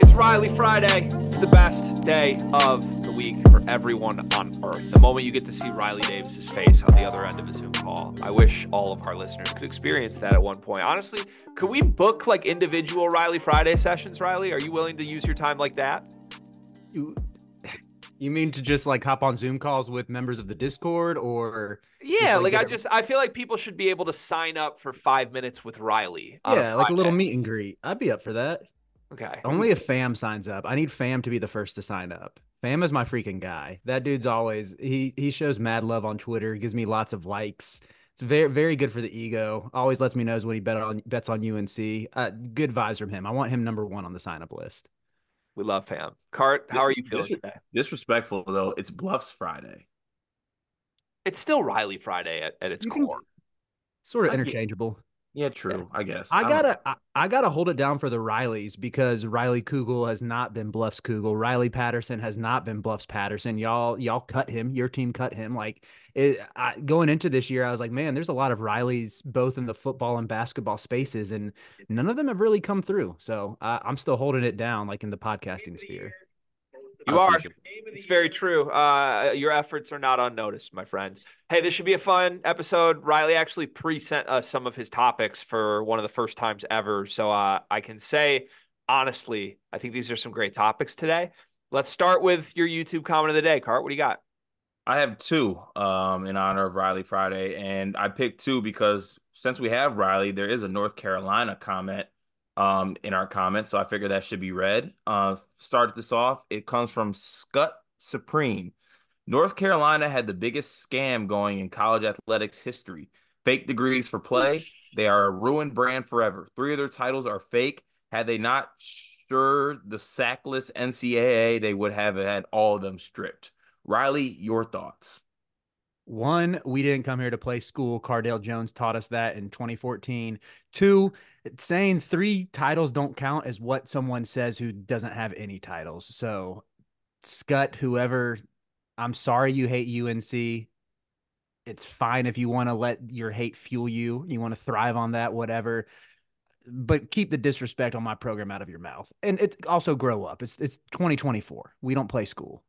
It's Riley Friday. It's the best day of the week for everyone on earth. The moment you get to see Riley Davis's face on the other end of a Zoom call. I wish all of our listeners could experience that at one point. Honestly, could we book like individual Riley Friday sessions, Riley? Are you willing to use your time like that? You mean to just like hop on Zoom calls with members of the Discord or Yeah, like, like, I a- just I feel like people should be able to sign up for five minutes with Riley. yeah, like a little meet and greet? I'd be up for that. Okay. Only if Fam signs up. I need Fam to be the first to sign up. Fam is my freaking guy. That dude's always he he shows mad love on Twitter. Gives me lots of likes. It's very very good for the ego. Always lets me knows when he bet on bets on UNC. Uh, good vibes from him. I want him number one on the sign up list. We love fam. Cart, how are you feeling dis- today? Disrespectful though. It's Bluffs Friday. It's still Riley Friday at, at its You core. Sort of I get- interchangeable. Yeah, true. I guess. I don't- gotta, I, I gotta hold it down for the Rileys because Riley Kugel has not been Bluffs Kugel. Riley Patterson has not been Bluffs Patterson. Y'all, y'all cut him. Your team cut him. Like it, I, going into this year, I was like, man, there's a lot of Rileys both in the football and basketball spaces, and none of them have really come through. So I, I'm still holding it down, like in the podcasting sphere. You I are. It's very true. Uh, your efforts are not unnoticed, my friend. Hey, this should be a fun episode. Riley actually pre-sent us some of his topics for one of the first times ever. So uh, I can say, honestly, I think these are some great topics today. Let's start with your YouTube comment of the day, Cart. What do you got? I have two um in honor of Riley Friday, and I picked two because since we have Riley, there is a North Carolina comment um in our comments, so I figured that should be read. Uh, start this off. It comes from Scut Supreme. North Carolina had the biggest scam going in college athletics history. Fake degrees for play. They are a ruined brand forever. Three of their titles are fake. Had they not sure the sackless NCAA, they would have had all of them stripped. Riley, your thoughts? One, we didn't come here to play school. Cardale Jones taught us that in 2014. Two, saying three titles don't count is what someone says who doesn't have any titles. So, Scut, whoever, I'm sorry you hate UNC. It's fine if you want to let your hate fuel you. You want to thrive on that, whatever. But keep the disrespect on my program out of your mouth. And it also grow up. It's it's 2024. We don't play school.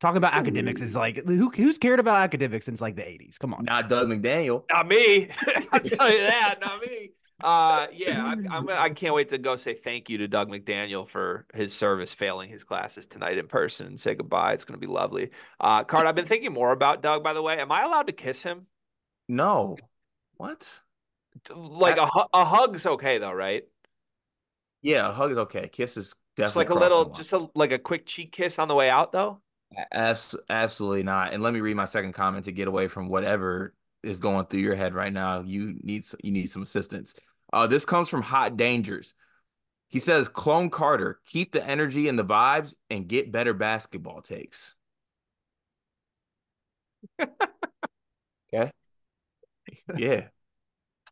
Talking about academics is like who who's cared about academics since like the 80s? Come on. Not Dug McDaniel. Not me. I'll tell you that. Not me. Uh, yeah, I'm, I'm, I can't wait to go say thank you to Dug McDaniel for his service failing his classes tonight in person and say goodbye. It's going to be lovely. Uh, Card, I've been thinking more about Dug, by the way. Am I allowed to kiss him? No. What? Like a, a hug's okay, though, right? Yeah, a hug is okay. Kiss is definitely Just like a little, just a, like a quick cheek kiss on the way out, though. Absolutely not. And let me read my second comment to get away from whatever is going through your head right now. You need you need some assistance. Uh, this comes from Hot Dangers. He says, "Clone Carter, keep the energy and the vibes, and get better basketball takes." okay. Yeah,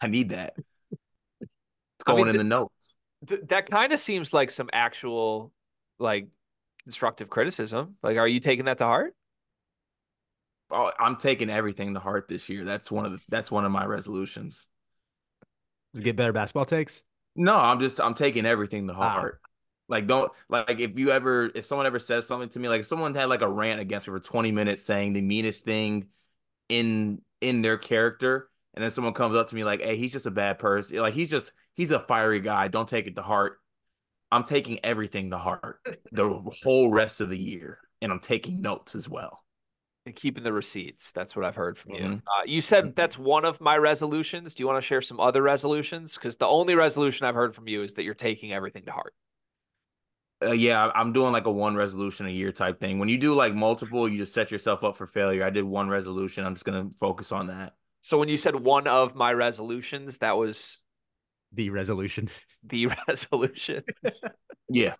I need that. It's I mean, going in th- the notes. Th- that kind of seems like some actual, like, constructive criticism. Like, are you taking that to heart? Oh, I'm taking everything to heart this year. That's one of the, that's one of my resolutions. Get better basketball takes. No, I'm just I'm taking everything to Ah. heart. Like don't like if you ever if someone ever says something to me like if someone had like a rant against me for 20 minutes saying the meanest thing in in their character and then someone comes up to me like hey he's just a bad person like he's just he's a fiery guy don't take it to heart I'm taking everything to heart the whole rest of the year and I'm taking notes as well And keeping the receipts. That's what I've heard from you. Mhm. Uh, you said that's one of my resolutions. Do you want to share some other resolutions? Because the only resolution I've heard from you is that you're taking everything to heart. Uh, yeah, I'm doing like a one resolution a year type thing. When you do like multiple, you just set yourself up for failure. I did one resolution. I'm just gonna focus on that. So when you said one of my resolutions, that was The resolution. the resolution. Yeah.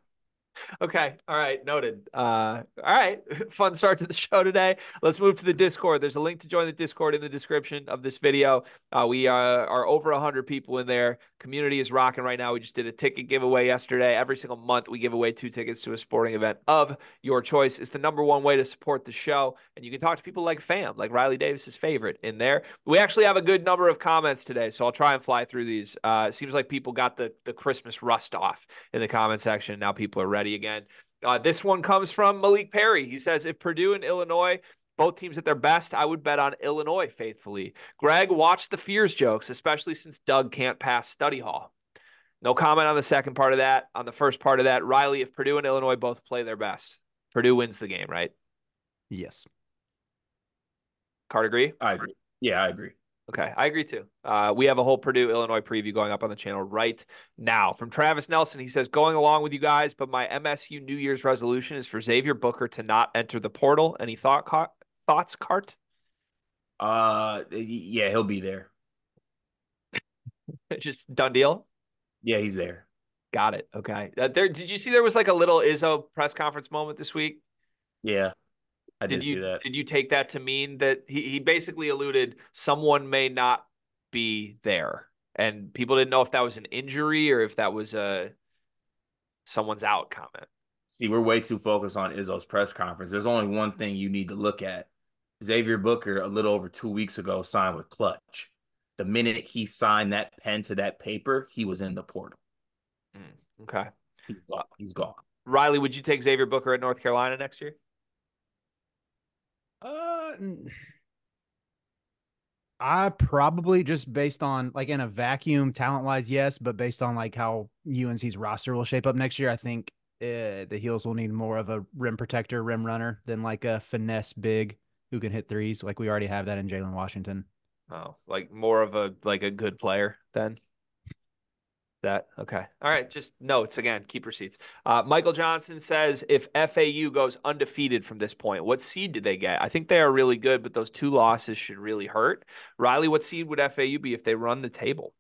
Okay. All right. Noted. Uh, all right. Fun start to the show today. Let's move to the Discord. There's a link to join the Discord in the description of this video. Uh, we uh, are over 100 people in there. Community is rocking right now. We just did a ticket giveaway yesterday. Every single month, we give away two tickets to a sporting event of your choice. It's the number one way to support the show. And you can talk to people like fam, like Riley Davis's favorite in there. We actually have a good number of comments today, so I'll try and fly through these. Uh, seems like people got the, the Christmas rust off in the comment section. Now people are ready again. Uh, this one comes from Malik Perry. He says, if Purdue and Illinois, both teams at their best, I would bet on Illinois faithfully. Greg, watch the fears jokes, especially since Dug can't pass study hall. No comment on the second part of that. On the first part of that, Riley, if Purdue and Illinois both play their best, Purdue wins the game, right? Yes. Card agree? I agree. Yeah, I agree. Okay, I agree too. Uh, we have a whole Purdue Illinois preview going up on the channel right now. From Travis Nelson, he says, "Going along with you guys, but my MSU New Year's resolution is for Xavier Booker to not enter the portal." Any thought ca- thoughts, Cart? Uh, yeah, he'll be there. Just done deal. Yeah, he's there. Got it. Okay. Uh, there. Did you see there was like a little Izzo press conference moment this week? Yeah, I did, did you see that. did you take that to mean that he he basically alluded someone may not be there, and people didn't know if that was an injury or if that was a someone's out comment. See, we're way too focused on Izzo's press conference. There's only one thing you need to look at. Xavier Booker, a little over two weeks ago, signed with Clutch. The minute he signed that pen to that paper, he was in the portal. Mm, okay. He's gone. He's gone. Riley, would you take Xavier Booker at North Carolina next year? Uh, I probably just based on like in a vacuum, talent wise, yes, but based on like how UNC's roster will shape up next year, I think uh, the Heels will need more of a rim protector, rim runner than like a finesse big who can hit threes. Like we already have that in Jalen Washington. Oh, like more of a like a good player then. That okay. All right. Just notes again. Keep receipts. Uh, Michael Johnson says if FAU goes undefeated from this point, what seed did they get? I think they are really good, but those two losses should really hurt. Riley, what seed would FAU be if they run the table?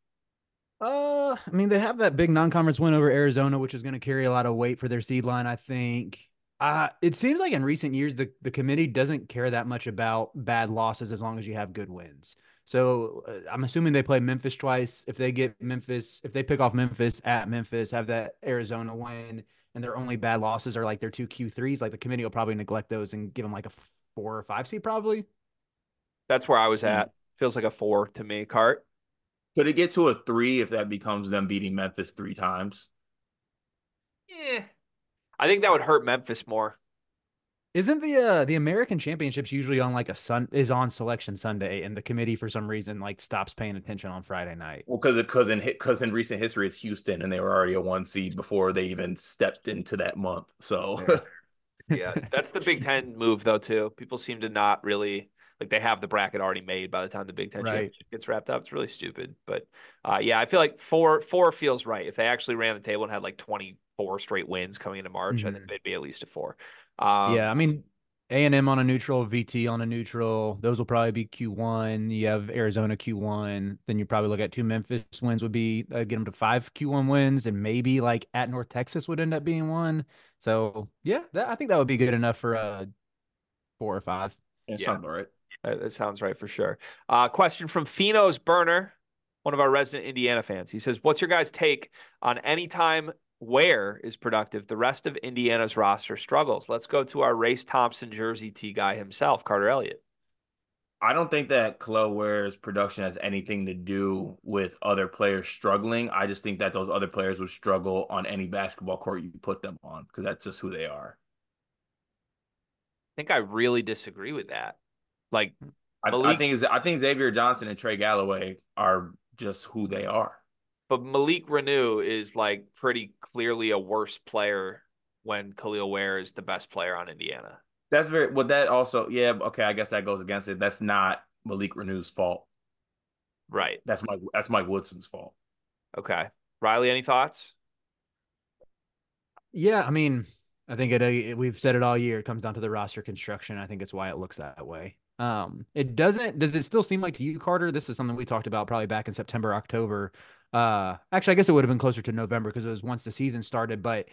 Uh, I mean, they have that big non-conference win over Arizona, which is going to carry a lot of weight for their seed line. I think. Uh, it seems like in recent years the the committee doesn't care that much about bad losses as long as you have good wins. So uh, I'm assuming they play Memphis twice. If they get Memphis, if they pick off Memphis at Memphis, have that Arizona win, and their only bad losses are like their two Q3s, like the committee will probably neglect those and give them like a four or five seed, probably. That's where I was at. Feels like a four to me. Cart. Could it get to a three if that becomes them beating Memphis three times? Yeah. I think that would hurt Memphis more. Isn't the uh the American Championships usually on like a sun is on Selection Sunday, and the committee for some reason like stops paying attention on Friday night? Well, because because in because in recent history it's Houston and they were already a one seed before they even stepped into that month. So Yeah, that's the Big Ten move though too. People seem to not really like they have the bracket already made by the time the Big Ten Right. championship gets wrapped up. It's really stupid, but uh, yeah, I feel like four four feels right. If they actually ran the table and had like twenty four straight wins coming into March, I think Mhm. they'd be at least a four. Um, yeah, I mean A and M on a neutral, VT on a neutral. Those will probably be Q one. You have Arizona Q one. Then you probably look at two Memphis wins would be uh, get them to five Q one wins, and maybe like at North Texas would end up being one. So yeah, that, I think that would be good enough for uh four or five. it Yeah. sounds all right. That, that sounds right for sure. Uh, question from Pheno's Burner, one of our resident Indiana fans. He says, What's your guys' take on any time where is productive? The rest of Indiana's roster struggles. Let's go to our Race Thompson jersey T guy himself, Carter Elliott. I don't think that Kel'el Ware's production has anything to do with other players struggling. I just think that those other players would struggle on any basketball court you put them on because that's just who they are. I think I really disagree with that. Like, I, I think I think Xavier Johnson and Trey Galloway are just who they are. But Malik Renew is like pretty clearly a worse player when Kel'el Ware is the best player on Indiana. That's very well. That also, yeah, okay. I guess that goes against it. That's not Malik Renew's fault. Right. That's Mike. That's Mike Woodson's fault. Okay. Riley, any thoughts? Yeah, I mean, I think it, uh, we've said it all year. It comes down to the roster construction. I think it's why it looks that way. Um, it doesn't. Does it still seem like to you, Carter? This is something we talked about probably back in September, October. Uh, actually, I guess it would have been closer to November because it was once the season started. But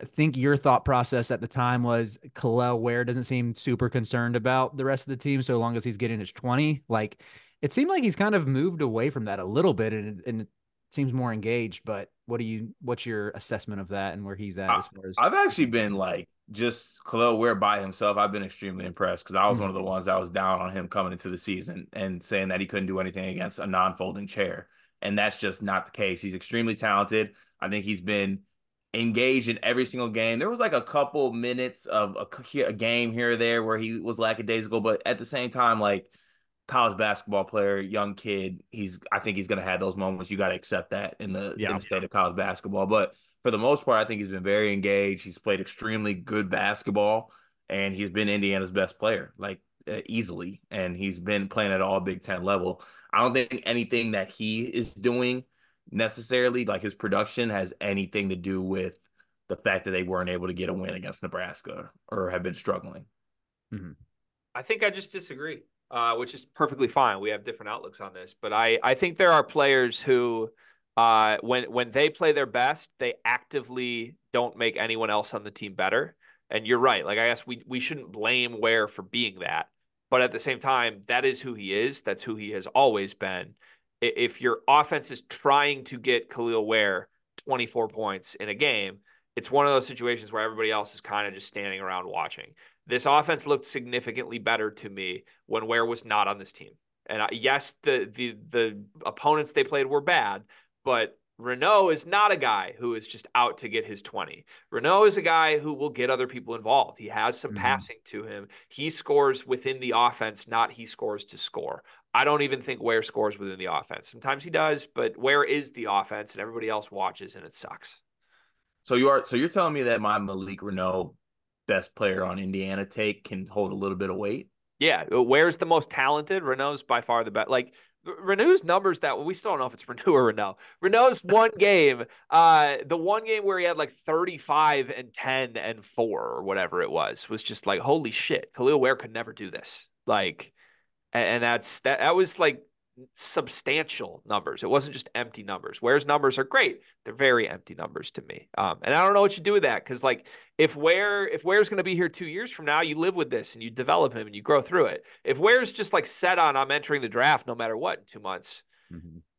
I think your thought process at the time was Kel'el Ware doesn't seem super concerned about the rest of the team so long as he's getting his 20. Like it seemed like he's kind of moved away from that a little bit and, and it seems more engaged. But what do you what's your assessment of that and where he's at as far as I've actually been like just Kel'el Ware by himself. I've been extremely impressed because I was Mhm. one of the ones that was down on him coming into the season and saying that he couldn't do anything against a non-folding chair. And that's just not the case. He's extremely talented. I think he's been engaged in every single game. There was like a couple minutes of a, a game here or there where he was lackadaisical, but at the same time, like college basketball player, young kid, he's I think he's gonna have those moments. You got to accept that in the Yeah. in the state of college basketball. But for the most part, I think he's been very engaged. He's played extremely good basketball, and he's been Indiana's best player, like uh, easily. And he's been playing at all Big Ten level. I don't think anything that he is doing necessarily, like his production, has anything to do with the fact that they weren't able to get a win against Nebraska or have been struggling. I think I just disagree, uh, which is perfectly fine. We have different outlooks on this, but I, I think there are players who, uh, when when they play their best, they actively don't make anyone else on the team better. And you're right. Like I guess we we shouldn't blame Ware for being that, but at the same time, that is who he is. That's who he has always been. If your offense is trying to get Kel'el Ware 24 points in a game, it's one of those situations where everybody else is kind of just standing around watching this offense looked significantly better to me when Ware was not on this team. And I, yes, the the the opponents they played were bad, but Reneau is not a guy who is just out to get his 20. Reneau is a guy who will get other people involved. He has some Mhm. passing to him. He scores within the offense, not he scores to score. I don't even think Ware scores within the offense. Sometimes he does, but Ware is the offense and everybody else watches and it sucks. So you are so you're telling me that my Malik Reneau best player on Indiana take can hold a little bit of weight? Yeah, Ware's the most talented. Reneau's by far the best. Like R- Reneau's numbers that we still don't know if it's Reneau or Reneau. Reneau's one game, uh, the one game where he had like 35 and 10 and 4 or whatever it was, was just like, holy shit, Kel'el Ware could never do this. Like, and, and that's that that was like substantial numbers. It wasn't just empty numbers. Ware's numbers are great. They're very empty numbers to me. Um, and I don't know what you do with that because like if Ware if Ware's going to be here two years from now, you live with this and you develop him and you grow through it. If Ware's just like set on I'm entering the draft no matter what in two months,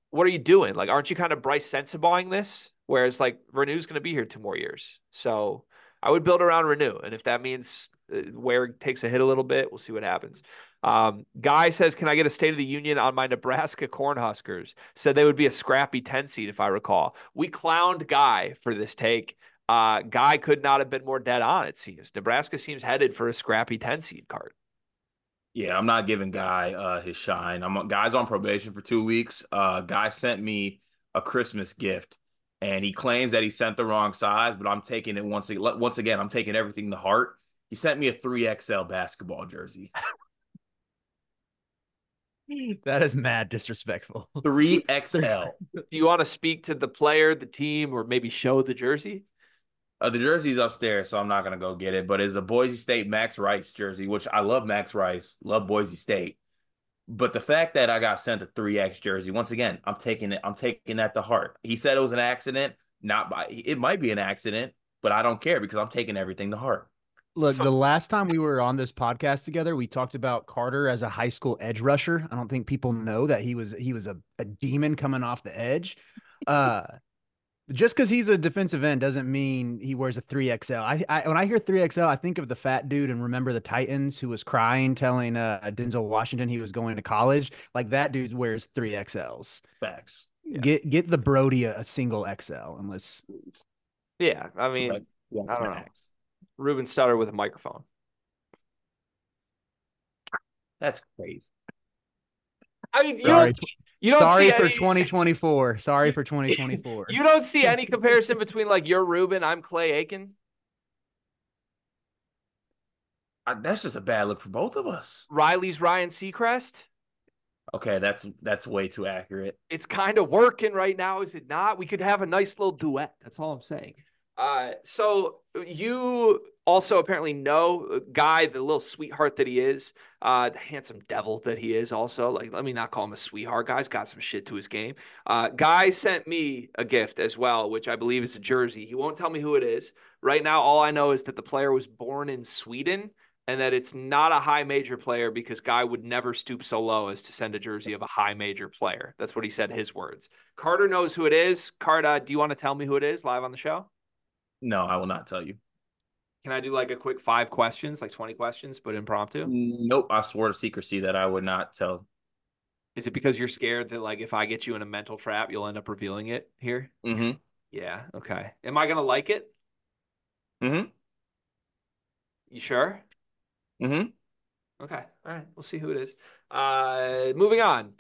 what are you doing? Like, aren't you kind of Bryce Sensabawing this? Whereas like Renew's going to be here two more years, so I would build around Renew, and if that means uh, Ware takes a hit a little bit, we'll see what happens. Um, Guy says, "Can I get a State of the Union on my Nebraska Cornhuskers?" Said they would be a scrappy ten seed if I recall. We clowned Guy for this take. Uh, Guy could not have been more dead on. It seems Nebraska seems headed for a scrappy ten seed card. Yeah, I'm not giving Guy uh, his shine. I'm Guy's on probation for two weeks. Uh, Guy sent me a Christmas gift, and he claims that he sent the wrong size, but I'm taking it once. Once again, I'm taking everything to heart. He sent me a three XL basketball jersey. That is mad disrespectful. Three XL. Do you want to speak to the player, the team, or maybe show the jersey? Uh, the jersey's upstairs, so I'm not gonna go get it. But it's a Boise State Max Rice jersey, which I love Max Rice, love Boise State. But the fact that I got sent a 3X jersey, once again, I'm taking it, I'm taking that to heart. He said it was an accident, not by it might be an accident, but I don't care because I'm taking everything to heart. Look, So- the last time we were on this podcast together, we talked about Carter as a high school edge rusher. I don't think people know that he was he was a, a demon coming off the edge. Uh just because he's a defensive end doesn't mean he wears a 3XL. I, I when I hear 3XL, I think of the fat dude and remember the Titans who was crying telling uh Denzel Washington he was going to college. Like that dude wears 3XLs. Facts. Yeah. Get get the Brody a, single XL unless Yeah, I mean, I don't know. Max. Ruben Studdard with a microphone. That's crazy. I mean, you sorry, don't, you don't sorry see for any, 2024. Sorry for 2024. You don't see any comparison between like you're Ruben, I'm Clay Aiken. I, that's just a bad look for both of us. Riley's Ryan Seacrest. Okay, that's that's way too accurate. It's kind of working right now, is it not? We could have a nice little duet. That's all I'm saying. Uh, so you also apparently know guy, the little sweetheart that he is, uh, the handsome devil that he is. Also, like, let me not call him a sweetheart. Guy's got some shit to his game. Uh, guy sent me a gift as well, which I believe is a jersey. He won't tell me who it is right now. All I know is that the player was born in Sweden and that it's not a high major player because Guy would never stoop so low as to send a jersey of a high major player. That's what he said, his words. Carter knows who it is. Carter, do you want to tell me who it is live on the show? No, I will not tell you. Can I do like a quick five questions, like 20 questions, but impromptu? Nope. I swore to secrecy that I would not tell. Is it because you're scared that like if I get you in a mental trap, you'll end up revealing it here? Mm-hmm. Yeah. Okay. Am I gonna like it? Mm-hmm. You sure? Mm-hmm. Okay. All right. We'll see who it is. Uh moving on.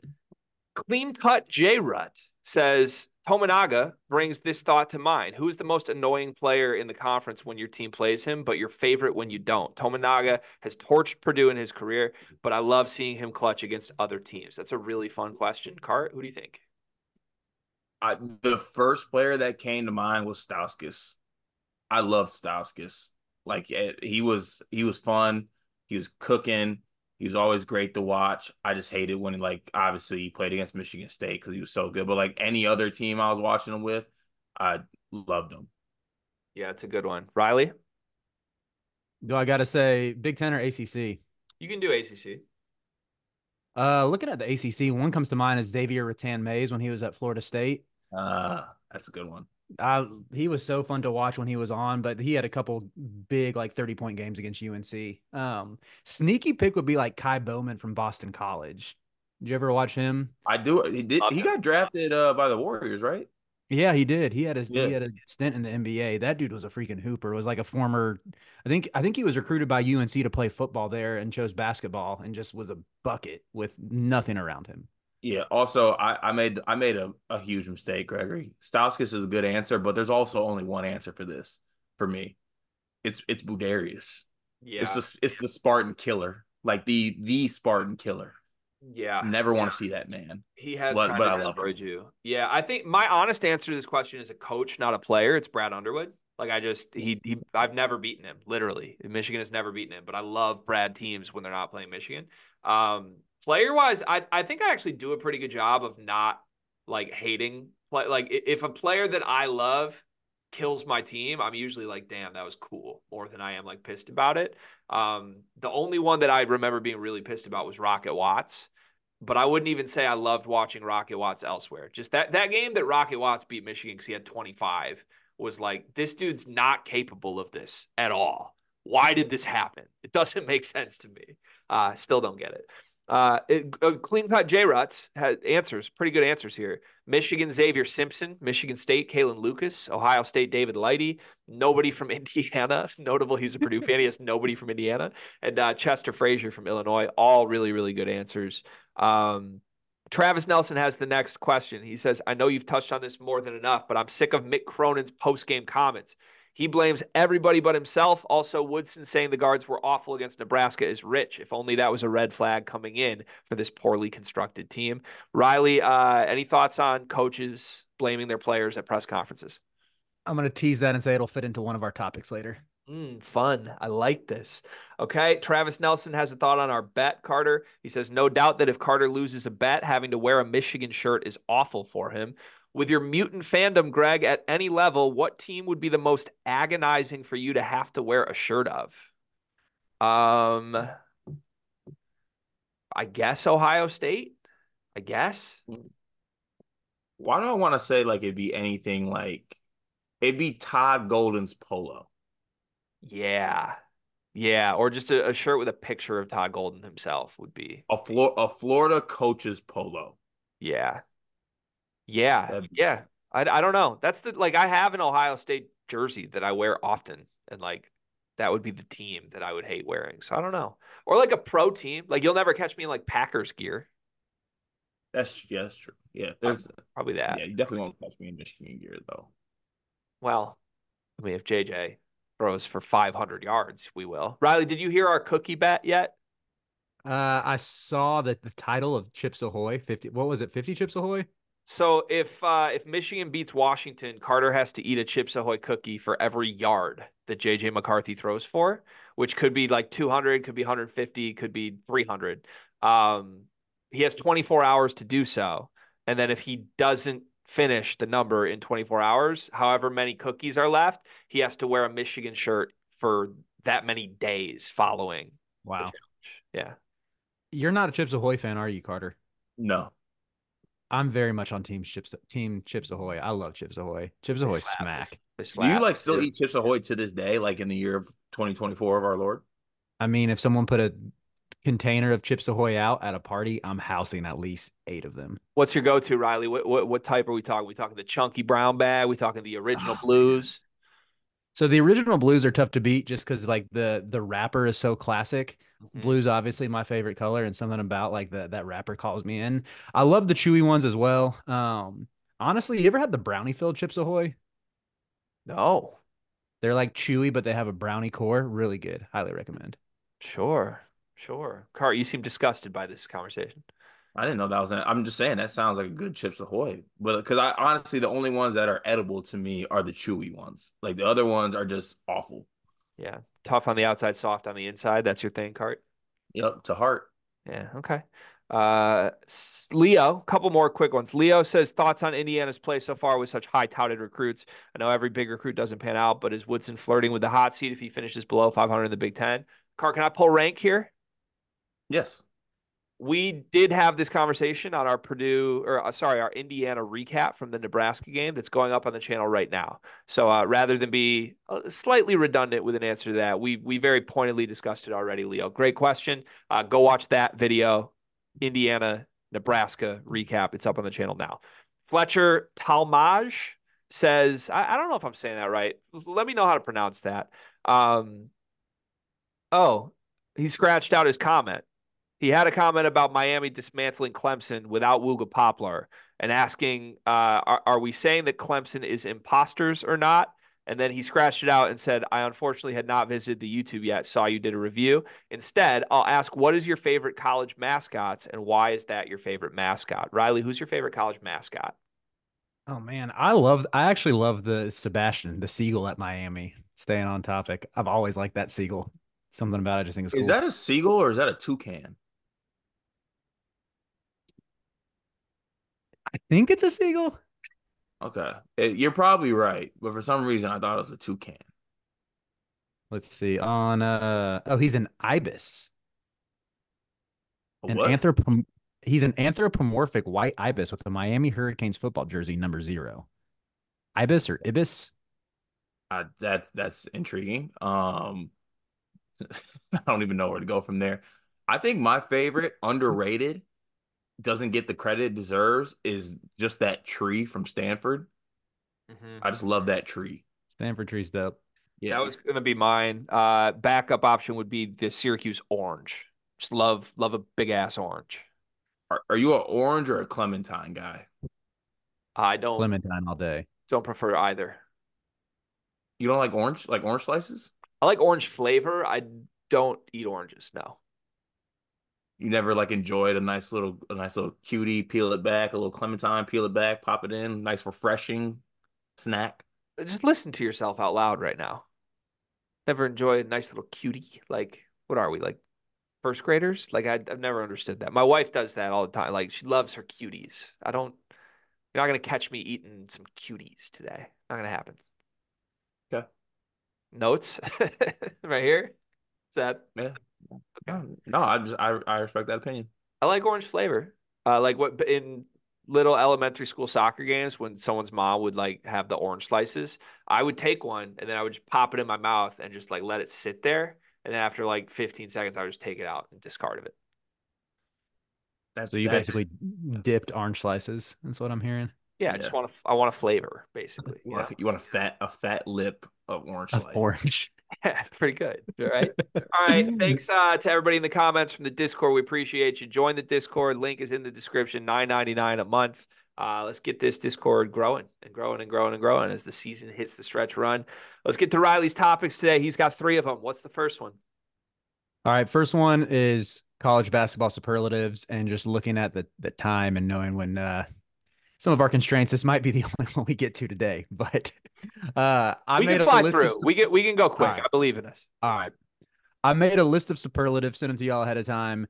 Clean cut J Rut says Tominaga brings this thought to mind. Who is the most annoying player in the conference when your team plays him, but your favorite when you don't? Tominaga has torched Purdue in his career, but I love seeing him clutch against other teams. That's a really fun question. Cart, who do you think? I, the first player that came to mind was Stauskas. I love Stauskas. Like it, he was, he was fun. He was cooking. He was always great to watch. I just hated when, like, obviously he played against Michigan State because he was so good. But like any other team I was watching him with, I loved him. Yeah, it's a good one. Riley, Do I got to say Big Ten or ACC? you can do ACC. Uh, looking at the ACC, one comes to mind is Xavier Rathan-Mayes when he was at Florida State. Uh, that's a good one. Uh, he was so fun to watch when he was on, but he had a couple big like 30 point games against UNC. Um, sneaky pick would be like Ky Bowman from Boston College. Did you ever watch him? I do. He did. He got drafted uh, by the Warriors, right? Yeah, he did. He had a Yeah. he had a stint in the NBA. That dude was a freaking hooper. Was like a former I think I think he was recruited by UNC to play football there and chose basketball and just was a bucket with nothing around him. Yeah. Also, I, I made I made a, a huge mistake, Gregory. Stauskas is a good answer, but there's also only one answer for this for me. It's it's Budarius. Yeah. It's the it's the Spartan killer, like the the Spartan killer. yeah. Never want to see that man. He has But- but I love destroyed you. Yeah, I think my honest answer to this question is a coach, not a player. It's Brad Underwood. Like I just he he I've never beaten him, literally. Michigan has never beaten him, but I love Brad teams when they're not playing Michigan. Um player wise, I I think I actually do a pretty good job of not like hating play like if a player that I love kills my team, I'm usually like, damn, that was cool, more than I am like pissed about it. Um, the only one that I remember being really pissed about was Rocket Watts but I wouldn't even say I loved watching Rocket Watts elsewhere. Just that that game that Rocket Watts beat Michigan because he had 25 was like this dude's not capable of this at all. Why did this happen? It doesn't make sense to me. Uh, still don't get it. Uh, it, uh, clean cut J Ruts had answers, pretty good answers here. Michigan Xavier Simpson, Michigan State Kalin Lucas, Ohio State David Lighty, nobody from Indiana. Notable, he's a Purdue fan. He has nobody from Indiana, and uh, Chester Frazier from Illinois. All really, really good answers. Um, Travis Nelson has the next question. He says, I know you've touched on this more than enough, but I'm sick of Mick Cronin's post game comments. He blames everybody but himself. Also, Woodson saying the guards were awful against Nebraska is rich. If only that was a red flag coming in for this poorly constructed team. Riley, uh, any thoughts on coaches blaming their players at press conferences? I'm gonna tease that and say it'll fit into one of our topics later. Mm, fun. I like this. Okay. Travis Nelson has a thought on our bet, Carter. He says, No doubt that if Carter loses a bet, having to wear a Michigan shirt is awful for him. With your mutant fandom, Greg, at any level, what team would be the most agonizing for you to have to wear a shirt of? Um, I guess Ohio State. I guess. Why do I want to say like it'd be anything like it'd be Todd Golden's polo? Yeah. Yeah. Or just a, a shirt with a picture of Todd Golden himself would be. A Flor- a Florida coach's polo. Yeah. Yeah. That'd- Yeah. I, I don't know. That's the like I have an Ohio State jersey that I wear often and like that would be the team that I would hate wearing. So I don't know. Or like a pro team. Like you'll never catch me in like Packers gear. That's yeah, that's true. Yeah, there's Probably that. yeah, you definitely won't catch me in Michigan gear though. Well, I mean if JJ throws for 500 yards, we will. Riley, did you hear our cookie bet yet? Uh, I saw that the title of Chips Ahoy, 50, what was it, 50 Chips Ahoy? So if uh, if Michigan beats Washington, Carter has to eat a Chips Ahoy cookie for every yard that JJ McCarthy throws for, which could be like 200, could be 150, could be 300. Um, he has 24 hours to do so, and then if he doesn't finish the number in 24 hours, however many cookies are left, he has to wear a Michigan shirt for that many days following. Wow. Yeah. You're not a Chips Ahoy fan, are you, Carter? No. I'm very much on Team Chips Team Chips Ahoy. I love Chips Ahoy. Chips Ahoy slap. smack. Do you like still eat Chips Ahoy to this day, like in the year of 2024 of our Lord? I mean, if someone put a container of Chips Ahoy out at a party, I'm housing at least eight of them. What's your go-to, Riley? What, what what type are we talking? we talking the chunky brown bag? we talking the original Oh, blues? So the original blues are tough to beat just because like the the wrapper is so classic. Mhm. Blue's obviously my favorite color, and something about like the that wrapper calls me in. I love the chewy ones as well. Um, honestly, you ever had the brownie filled Chips Ahoy? No, They're like chewy, but they have a brownie core. Really good. Highly recommend. sure, sure. Cart, you seem disgusted by this conversation. I didn't know that was. An, I'm just saying that sounds like a good Chips Ahoy, but because I honestly the only ones that are edible to me are the chewy ones. Like the other ones are just awful. Yeah, tough on the outside, soft on the inside. That's your thing, Cart. Yep, to heart. Yeah, okay. Uh, Leo, a couple more quick ones. Leo says thoughts on Indiana's play so far with such high touted recruits. I know every big recruit doesn't pan out, but is Woodson flirting with the hot seat if he finishes below 500 in the Big Ten? Cart, can I pull rank here? Yes. We did have this conversation on our Purdue or uh, sorry, our Indiana recap from the Nebraska game that's going up on the channel right now. So uh, rather than be uh, slightly redundant with an answer to that, we we very pointedly discussed it already. Leo, great question. Uh, go watch that video, Indiana Nebraska recap. It's up on the channel now. Fletcher Talmage says, I, I don't know if I'm saying that right. Let me know how to pronounce that. Um, oh, he scratched out his comment. He had a comment about Miami dismantling Clemson without Wooga Poplar and asking, uh, are, are we saying that Clemson is imposters or not? And then he scratched it out and said, I unfortunately had not visited the YouTube yet, saw you did a review. Instead, I'll ask, what is your favorite college mascots and why is that your favorite mascot? Riley, who's your favorite college mascot? Oh man, I love. I actually love the Sebastian, the seagull at Miami. Staying on topic, I've always liked that seagull. Something about it, I just think it's Is cool. Is that a seagull or is that a toucan? I think it's a seagull. Okay, It- you're probably right, but for some reason I thought it was a toucan. Let's see. On uh oh, he's an ibis. A An what? he's an anthropomorphic white ibis with the Miami Hurricanes football jersey number zero. Ibis or ibis? Uh, that that's intriguing. Um, I don't even know where to go from there. I think my favorite underrated doesn't get the credit it deserves is just that tree from Stanford. I just love that tree. Stanford tree's dope. Yeah, That was going to be mine. Uh, backup option would be the Syracuse orange. Just love, love a big ass orange. Are, are you an orange or a clementine guy? I don't Clementine all day. don't prefer either. You don't like orange, like orange slices? I like orange flavor. I don't eat oranges. No. You never like enjoyed a nice little, a nice little cutie, peel it back, a little clementine, peel it back, pop it in, nice refreshing snack. Uh, just listen to yourself out loud right now. Never enjoy a nice little cutie. Like, what are we like? First graders? Like, I, I've never understood that. My wife does that all the time. Like, she loves her cuties. I don't. You're not gonna catch me eating some cuties today. Not gonna happen. Okay. Notes right here. Is that Yeah. No, no, I just I I respect that opinion. I like orange flavor. Uh, like what in little elementary school soccer games when someone's mom would like have the orange slices, I would take one and then I would just pop it in my mouth and just like let it sit there. And then after like 15 seconds, I would just take it out and discard of it. That's, So you that's- basically dipped orange slices. That's what I'm hearing. Yeah, I just want to. I want a flavor, basically. you You want, a, you want a fat a fat lip of orange Of slice. orange. Yeah, it's pretty good. All right. All right. Thanks uh, to everybody in the comments from the Discord. We appreciate you. Join the Discord. Link is in the description. Nine ninety nine a month. Uh, let's get this Discord growing and growing and growing and growing as the season hits the stretch run. Let's get to Riley's topics today. He's got three of them. What's the first one? All right, first one is college basketball superlatives and just looking at the the time and knowing when uh some of our constraints, this might be the only one we get to today. But uh, I we made can a fly list through. of We get we can go quick. Right. I believe in us. All right. I made a list of superlatives, sent them to y'all ahead of time.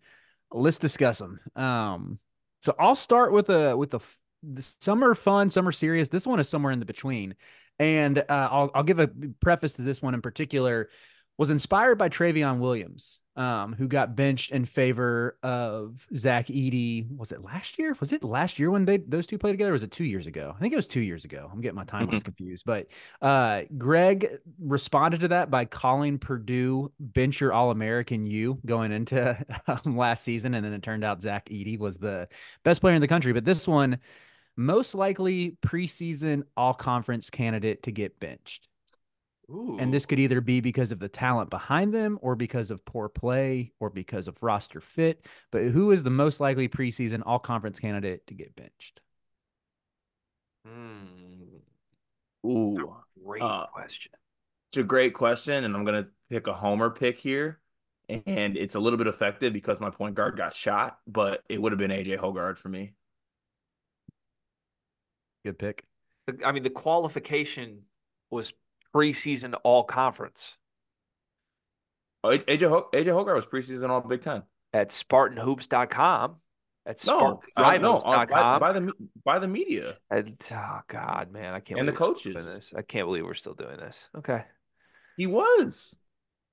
Let's discuss them. Um, so I'll start with a with the, f- the summer fun, summer serious. This one is somewhere in the between, and uh, I'll I'll give a preface to this one in particular. Was inspired by Trevion Williams, um, who got benched in favor of Zach Edey. Was it last year? Was it last year when they those two played together? Was it two years ago? I think it was two years ago. I'm getting my timelines confused. But uh, Greg responded to that by calling Purdue bench your All American U going into um, last season, and then it turned out Zach Edey was the best player in the country. But this one, most likely preseason All Conference candidate to get benched. Ooh. And this could either be because of the talent behind them, or because of poor play, or because of roster fit. But who is the most likely preseason All Conference candidate to get benched? Hmm. Ooh, Great Uh, question. it's a great question, and I'm gonna pick a homer pick here, and it's a little bit effective because my point guard got shot, but it would have been AJ Hoggard for me. Good pick. I mean, the qualification was preseason all conference AJ Ho- AJ Hoggard was preseason All Big Ten. at SpartanHoops.com. At No, uh, no, on- by, by the by the media. And- oh God, man, I can't. And the believe we're still doing coaches. this. I can't believe we're still doing this. Okay, He was.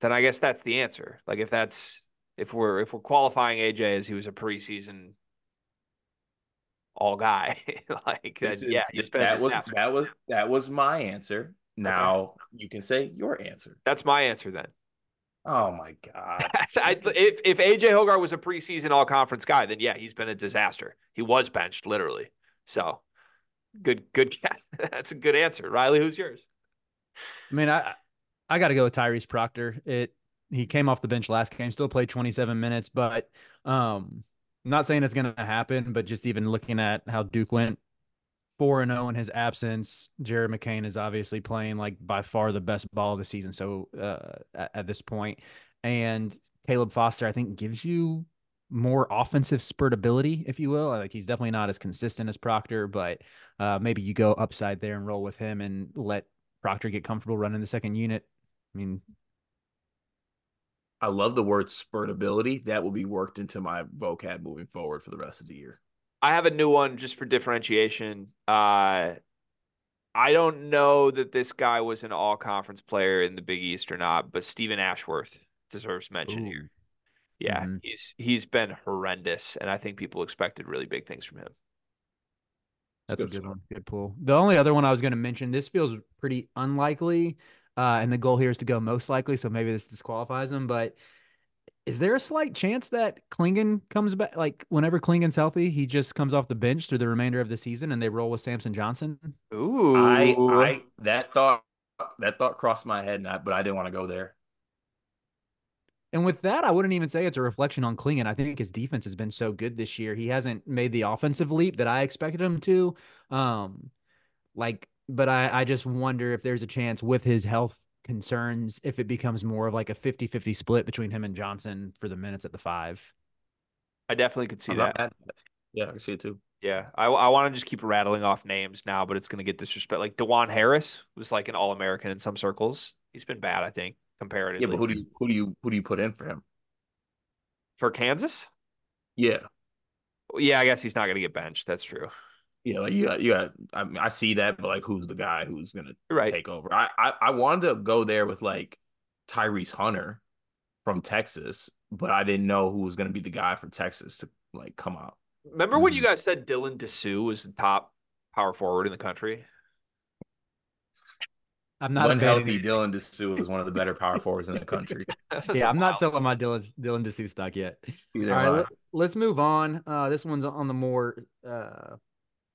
then I guess that's the answer. Like if that's if we're if we're qualifying AJ as he was a preseason all guy, like is- yeah, that was that was that was my answer. Now you can say your answer. That's my answer then. Oh my god. I, if if AJ Hoggard was a preseason all conference guy, then yeah, he's been a disaster. He was benched literally. So good, good. That's a good answer. Riley, who's yours? I mean, I I got to go with Tyrese Proctor. It he came off the bench last game, still played 27 minutes, but um, I'm not saying it's going to happen, but just even looking at how Duke went 4 and 0 in his absence, Jared McCain is obviously playing like by far the best ball of the season. So uh, at, this point, and Caleb Foster, I think, gives you more offensive spurtability, if you will. Like he's definitely not as consistent as Proctor, but uh, maybe you go upside there and roll with him and let Proctor get comfortable running the second unit. I mean, I love the word spurtability. That will be worked into my vocab moving forward for the rest of the year. I have a new one just for differentiation. Uh, I don't know that this guy was an all conference player in the Big East or not, but Steven Ashworth deserves mention Ooh. here. Yeah, Mhm. he's he's been horrendous, and I think people expected really big things from him. that's a good good one. Good pull. The only other one I was going to mention, this feels pretty unlikely. Uh, and the goal here is to go most likely. So maybe this disqualifies him. But is there a slight chance that Clingan comes back? Like whenever Clingan's healthy, he just comes off the bench through the remainder of the season and they roll with Samson Johnson? Ooh, I I that thought that thought crossed my head, not but I didn't want to go there. And with that, I wouldn't even say it's a reflection on Clingan. I think his defense has been so good this year. He hasn't made the offensive leap that I expected him to. Um, like, but I, I just wonder if there's a chance with his health concerns if it becomes more of like a 50-50 split between him and Johnson for the minutes at the five. I definitely could see that. not mad at that. Yeah, I can see it too. Yeah, I, I want to just keep rattling off names now, but it's going to get disrespect. Like Dajuan Harris was like an All American in some circles. He's been bad, I think, comparatively. Yeah, but who do you who do you who do you put in for him? for Kansas? Yeah. Yeah, I guess he's not going to get benched. That's true. Yeah, like you got you got I mean I see that, but like who's the guy who's gonna right. take over? I, I I wanted to go there with like Tyrese Hunter from Texas, but I didn't know who was gonna be the guy for Texas to like come out. Remember when you Mhm. guys said Dylan Disu was the top power forward in the country? I'm not a Unhealthy Dylan Disu is one of the better power forwards in the country. Yeah, I'm not selling my Dylan Dylan Disu stock yet. Either All right, am let, let's move on. Uh, this one's on the more uh,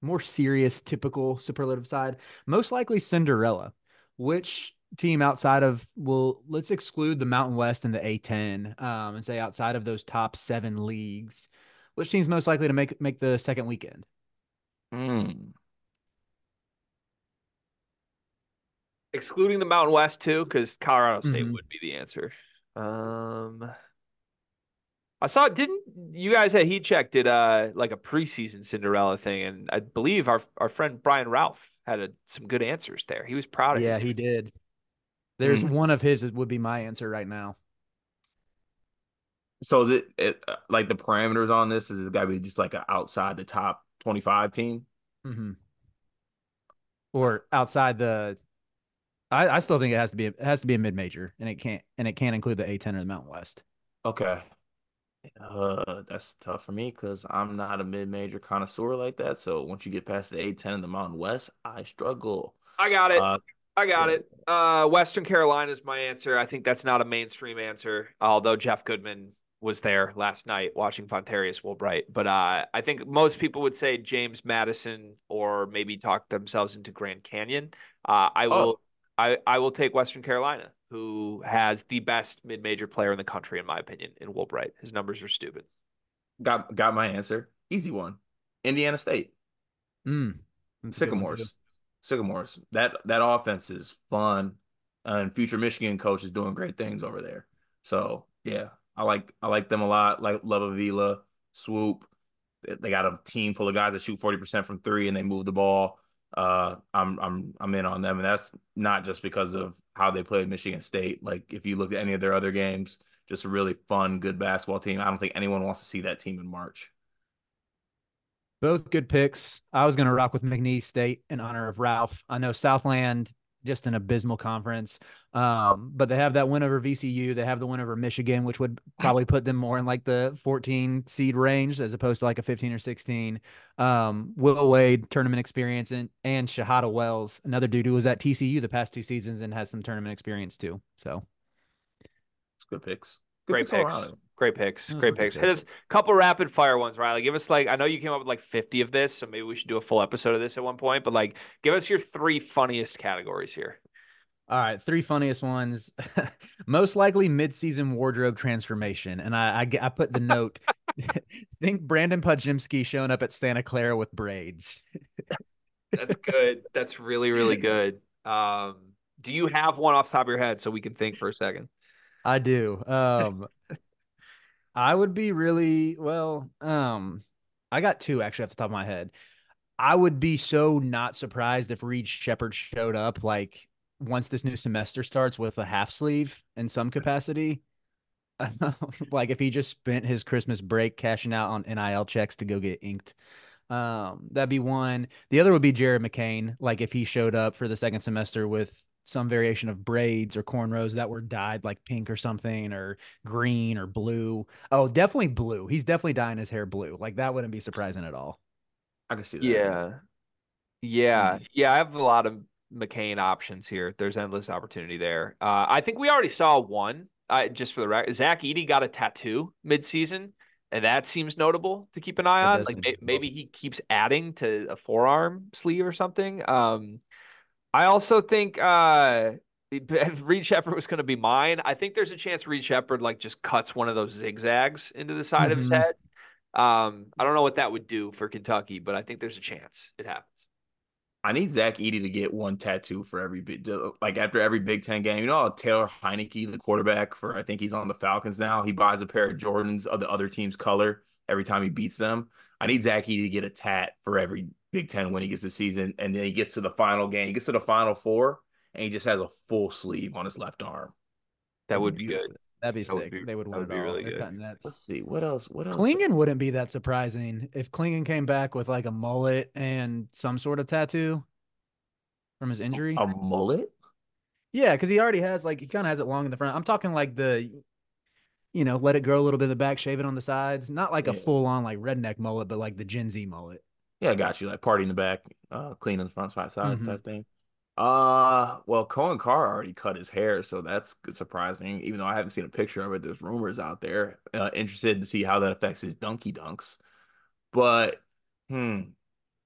more serious, typical superlative side. Most likely Cinderella. Which team outside of well, let's exclude the Mountain West and the A10, um, and say outside of those top seven leagues, which team's most likely to make make the second weekend? Mm. Excluding the Mountain West too, because Colorado State Mhm. would be the answer. Um, I saw didn't you guys at Heat Check did uh like a preseason Cinderella thing, and I believe our our friend Brian Ralph had a, some good answers there. He was proud of. Yeah, he did. There's mm. one of his that would be my answer right now. So the it, uh, like the parameters on this is it got to be just like an outside the top 25 team, mm-hmm. or outside the. I, I still think it has to be it has to be a mid major, and it can't and it can't include the A10 or the Mountain West. Okay, uh, that's tough for me because I'm not a mid major connoisseur like that. So once you get past the A10 and the Mountain West, I struggle. I got it. Uh, I got it. Uh, Western Carolina is my answer. I think that's not a mainstream answer, although Jeff Goodman was there last night watching Vonterius Woolbright. But uh, I think most people would say James Madison or maybe talk themselves into Grand Canyon. Uh, I oh. will. I, I will take Western Carolina who has the best mid-major player in the country, in my opinion, in Woolbright. His numbers are stupid. Got got my answer. Easy one. Indiana State. Mm, Sycamores. Sycamores. That that offense is fun, and future Michigan coach is doing great things over there. So yeah, I like I like them a lot. Like Love Avila, Swope. They got a team full of guys that shoot forty percent from three, and they move the ball uh, I'm I'm I'm in on them, and that's not just because of how they played Michigan State. Like if you look at any of their other games, just a really fun, good basketball team. I don't think anyone wants to see that team in March. Both good picks. I was going to rock with McNeese State in honor of Ralph. I know Southland just an abysmal conference. Um, but they have that win over VCU. They have the win over Michigan, which would probably put them more in like the 14 seed range as opposed to like a 15 or 16. Um, Will Wade tournament experience and and Shahada Wells, another dude who was at TCU the past two seasons and has some tournament experience too. So it's good picks. Good Great picks. picks. Great picks. Great picks. Hit us a couple rapid fire ones, Riley. Give us like I know you came up with like 50 of this, so maybe we should do a full episode of this at one point. But like, give us your three funniest categories here. All right, three funniest ones. Most likely mid-season wardrobe transformation, and I I, I put the note. think Brandin Podziemski showing up at Santa Clara with braids. That's good. That's really really good. Um, do you have one off top of your head so we can think for a second? I do. Um, I would be really well. Um, I got two actually off the top of my head. I would be so not surprised if Reed Sheppard showed up like once this new semester starts with a half sleeve in some capacity. like if he just spent his Christmas break cashing out on NIL checks to go get inked. Um, that'd be one. The other would be Jared McCain. Like if he showed up for the second semester with some variation of braids or cornrows that were dyed like pink or something or green or blue. Oh, definitely blue. He's definitely dyeing his hair blue. Like that wouldn't be surprising at all. I can see that. Yeah. Yeah. Mm. Yeah. I have a lot of McCain options here. There's endless opportunity there. Uh, I think we already saw one. Uh, just for the record, Zach Edey got a tattoo mid-season, and that seems notable to keep an eye on. Like may- maybe he keeps adding to a forearm sleeve or something. Um, I also think uh Reed Sheppard was going to be mine. I think there's a chance Reed Sheppard like just cuts one of those zigzags into the side mm-hmm. of his mm-hmm. head. Um, I don't know what that would do for Kentucky, but I think there's a chance it happens. I need Zach Edey to get one tattoo for every big, like after every Big Ten game. You know, Taylor Heinicke, the quarterback for I think he's on the Falcons now. He buys a pair of Jordans of the other team's color every time he beats them. I need Zach Edey to get a tat for every Big Ten when he gets the season, and then he gets to the final game, he gets to the final four, and he just has a full sleeve on his left arm. That would be good. That'd be that sick. Be, they would win it all. Really good. Let's see what else. What else? Clingan wouldn't be that surprising if Clingan came back with like a mullet and some sort of tattoo from his injury. A mullet? Yeah, because he already has like he kind of has it long in the front. I'm talking like the, you know, let it grow a little bit in the back, shave it on the sides. Not like yeah. a full on like redneck mullet, but like the Gen Z mullet. Yeah, I got you. Like party in the back, uh, clean in the front side, side mm-hmm. type thing. Uh, well, Coen Carr already cut his hair, so that's surprising. Even though I haven't seen a picture of it, there's rumors out there. Uh, interested to see how that affects his donkey dunks. But hmm,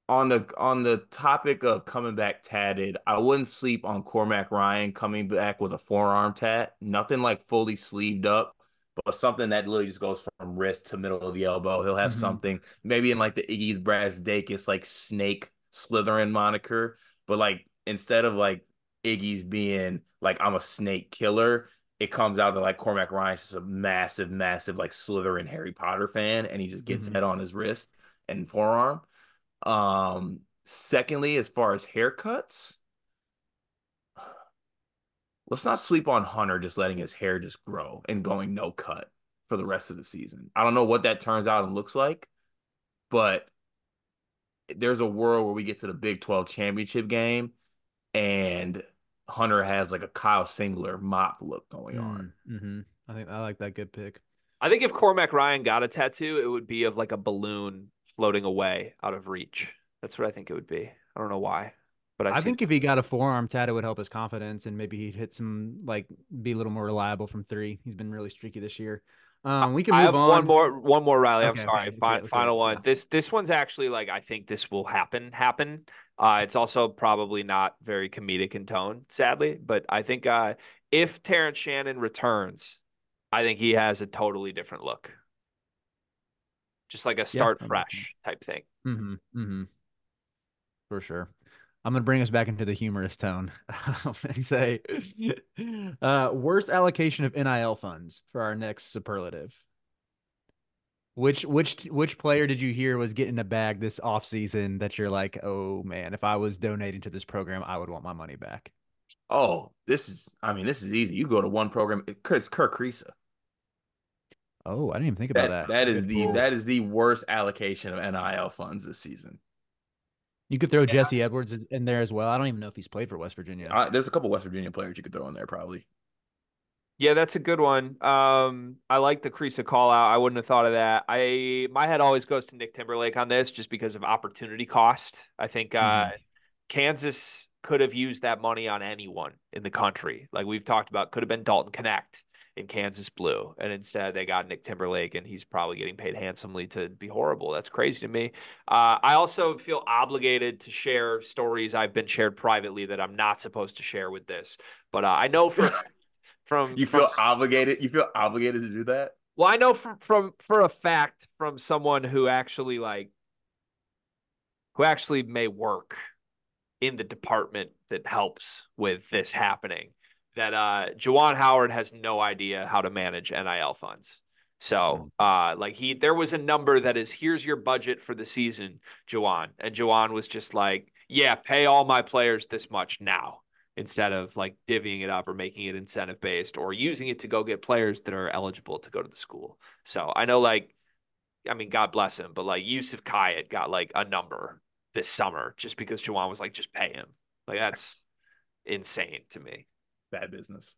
on the on the topic of coming back tatted, I wouldn't sleep on Cormac Ryan coming back with a forearm tat. Nothing like fully sleeved up but something that literally just goes from wrist to middle of the elbow. He'll have mm-hmm. something maybe in like the Iggy's Brazdeikis like snake Slytherin moniker, but like instead of like Iggy's being like I'm a snake killer, it comes out that like Cormac Ryan's just a massive, massive like Slytherin Harry Potter fan, and he just gets Mhm. that on his wrist and forearm. Um, secondly, as far as haircuts, let's not sleep on Hunter just letting his hair just grow and going no cut for the rest of the season. I don't know what that turns out and looks like, but there's a world where we get to the Big 12 championship game and Hunter has like a Kyle Singler mop look going on. Mm-hmm. I think I like that good pick. I think if Cormac Ryan got a tattoo, it would be of like a balloon floating away out of reach. That's what I think it would be. I don't know why, but I, I, think if he got a forearm tat, it would help his confidence and maybe he'd hit some like be a little more reliable from three. He's been really streaky this year. Um, we can I move have on. one more, one more, Riley. I'm sorry. okay, let's Fi- hear it, let's hear final one. Yeah. This this one's actually like I think this will happen. Happen. Uh, it's also probably not very comedic in tone, sadly. But I think uh, if Terrence Shannon returns, I think he has a totally different look. Just like a start makes fresh type thing. Mm-hmm. Mm-hmm. For sure. I'm gonna bring us back into the humorous tone and say, uh, worst allocation of NIL funds for our next superlative. Which which which player did you hear was getting a bag this offseason that you're like, oh man, if I was donating to this program, I would want my money back. Oh, this is, I mean, this is easy. You go to one program, it's Kerr Kriisa. Oh, I didn't even think about That, that. that is Good the that is the worst allocation of NIL funds this season. You could throw Jesse Edwards in there as well. I don't even know if he's played for West Virginia. Uh, there's a couple West Virginia players you could throw in there probably. Yeah, that's a good one. Um, I like the Kriisa call out. I wouldn't have thought of that. I my head always goes to Nick Timberlake on this just because of opportunity cost. I think uh, Mhm. Kansas could have used that money on anyone in the country. Like we've talked about, could have been Dalton Knecht in Kansas Blue, and instead they got Nick Timberlake, and he's probably getting paid handsomely to be horrible. That's crazy to me. Uh, I also feel obligated to share stories I've been shared privately that I'm not supposed to share with this, but uh, I know for. From You from feel obligated. You feel obligated to do that. well, I know from from for a fact from someone who actually like who actually may work in the department that helps with this happening that uh Juwan Howard has no idea how to manage NIL funds. So uh like he there was a number that is here's your budget for the season, Juwan. And Juwan was just like, yeah, pay all my players this much now instead of like divvying it up or making it incentive based or using it to go get players that are eligible to go to the school. So I know like I mean God bless him, but like Youssef Khayat got like a number this summer just because Juwan was like just pay him. Like that's insane to me. Bad business.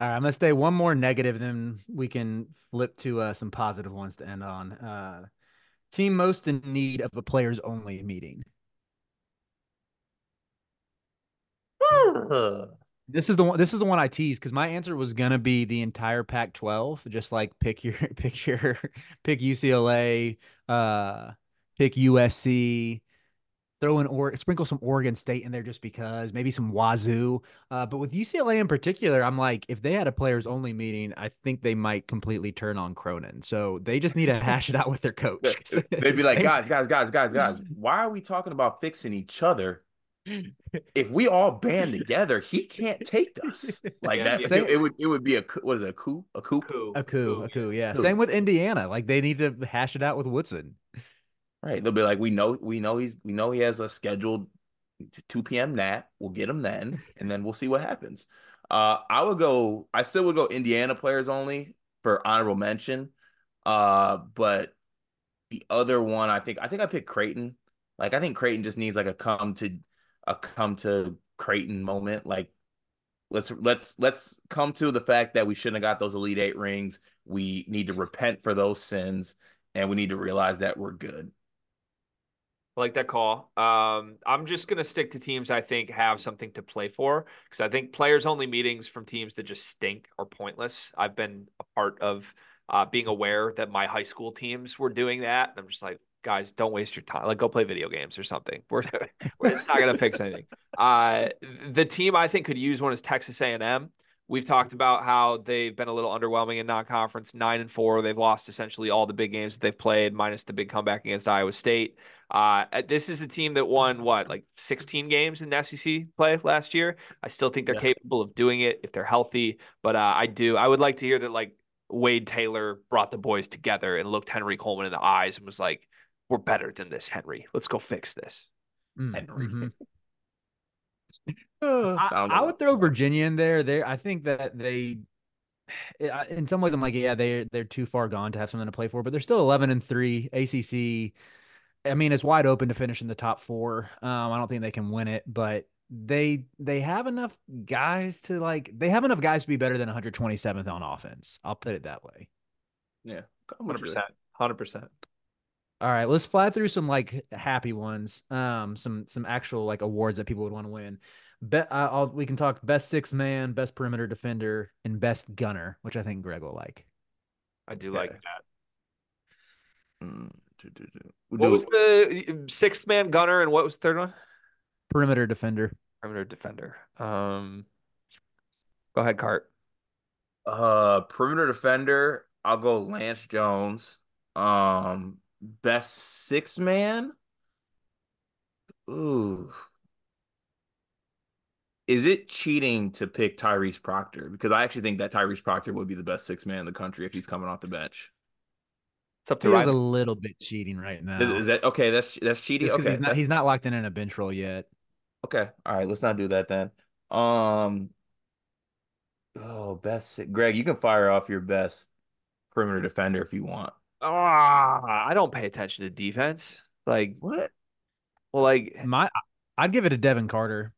All right, I'm gonna stay one more negative, then we can flip to uh, some positive ones to end on. Uh, team most in need of a players only meeting. This is the one. This is the one I teased because my answer was gonna be the entire Pac-12. Just like pick your pick your pick UCLA, uh, pick USC, throw in or sprinkle some Oregon State in there just because maybe some Wazoo. Uh, but with UCLA in particular, I'm like, if they had a players only meeting, I think they might completely turn on Cronin. So they just need to hash it out with their coach. They'd be like, guys, guys, guys, guys, guys. Why are we talking about fixing each other? If we all band together, he can't take us like Yeah, that. yeah. It, it would it would be a coup- what is it, a coup a coup Coup. A coup, a coup, yeah. Coup. Same with Indiana. Like they need to hash it out with Woodson. Right? They'll be like, we know we know he's we know he has a scheduled 2 p.m. nap. We'll get him then, and then we'll see what happens. Uh, I would go. I still would go Indiana players only for honorable mention. Uh, but the other one, I think I think I picked Creighton. Like I think Creighton just needs like a come to a come to Creighton moment. Like let's let's let's come to the fact that we shouldn't have got those Elite Eight rings. We need to repent for those sins, and we need to realize that we're good. I like that call. Um, I'm just gonna stick to teams I think have something to play for because I think players only meetings from teams that just stink are pointless. I've been a part of uh, being aware that my high school teams were doing that, I'm just like, guys, don't waste your time. Like, go play video games or something. We're it's not gonna fix anything. Uh, the team I think could use one is Texas A&M. We've talked about how they've been a little underwhelming in non-conference, nine and four. They've lost essentially all the big games that they've played, minus the big comeback against Iowa State. Uh, this is a team that won what, like 16 games in SEC play last year. I still think they're yeah. capable of doing it if they're healthy. But uh, I do, I would like to hear that like Wade Taylor brought the boys together and looked Henry Coleman in the eyes and was like, "We're better than this, Henry. Let's go fix this." Mm, Henry. Mm-hmm. I, I, would throw Virginia in there. There, I think that they, in some ways, I'm like, yeah, they they're too far gone to have something to play for, but they're still 11 and three. ACC, I mean, it's wide open to finish in the top four. Um, I don't think they can win it, but they they have enough guys to like they have enough guys to be better than 127th on offense. I'll put it that way. Yeah, 100 percent, 100 percent. All right, let's fly through some like happy ones. Um, some some actual like awards that people would want to win. Bet uh, I'll, we can talk best six man, best perimeter defender, and best gunner, which I think Greg will like. I do like that. Mm, what was the sixth man gunner and what was the third one? Perimeter defender. Perimeter defender. Um, go ahead, Cart. Uh, perimeter defender. I'll go Lance Jones. Um, best six man. Ooh. Is it cheating to pick Tyrese Proctor? Because I actually think that Tyrese Proctor would be the best six man in the country if he's coming off the bench. It's up to Ryan. a little bit cheating right now. Is, is that okay? That's that's cheating. Okay, he's not, he's not locked in in a bench role yet. Okay, all right. Let's not do that then. Um. Oh, best Greg, you can fire off your best perimeter defender if you want. Ah, I don't pay attention to defense. Like what? Well, like my, I'd give it to Devin Carter.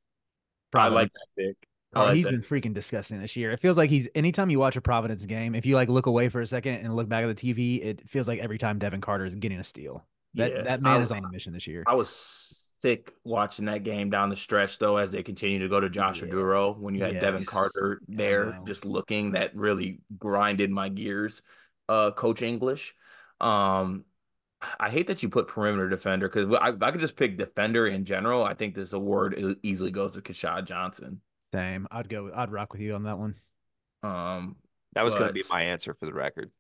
Providence. I like that pick. Oh, like he's that. been freaking disgusting this year. It feels like he's anytime you watch a Providence game, if you like look away for a second and look back at the TV, it feels like every time Devin Carter is getting a steal. That yeah, that man I, is on a mission this year. I was sick watching that game down the stretch though, as they continue to go to Joshua yeah. Duro when you had yes. Devin Carter there just looking. That really grinded my gears. Uh, Coach English. Um, I hate that you put perimeter defender because I, I could just pick defender in general. I think this award easily goes to Keshad Johnson. Same. I'd go. I'd rock with you on that one. Um, that was going to be my answer for the record.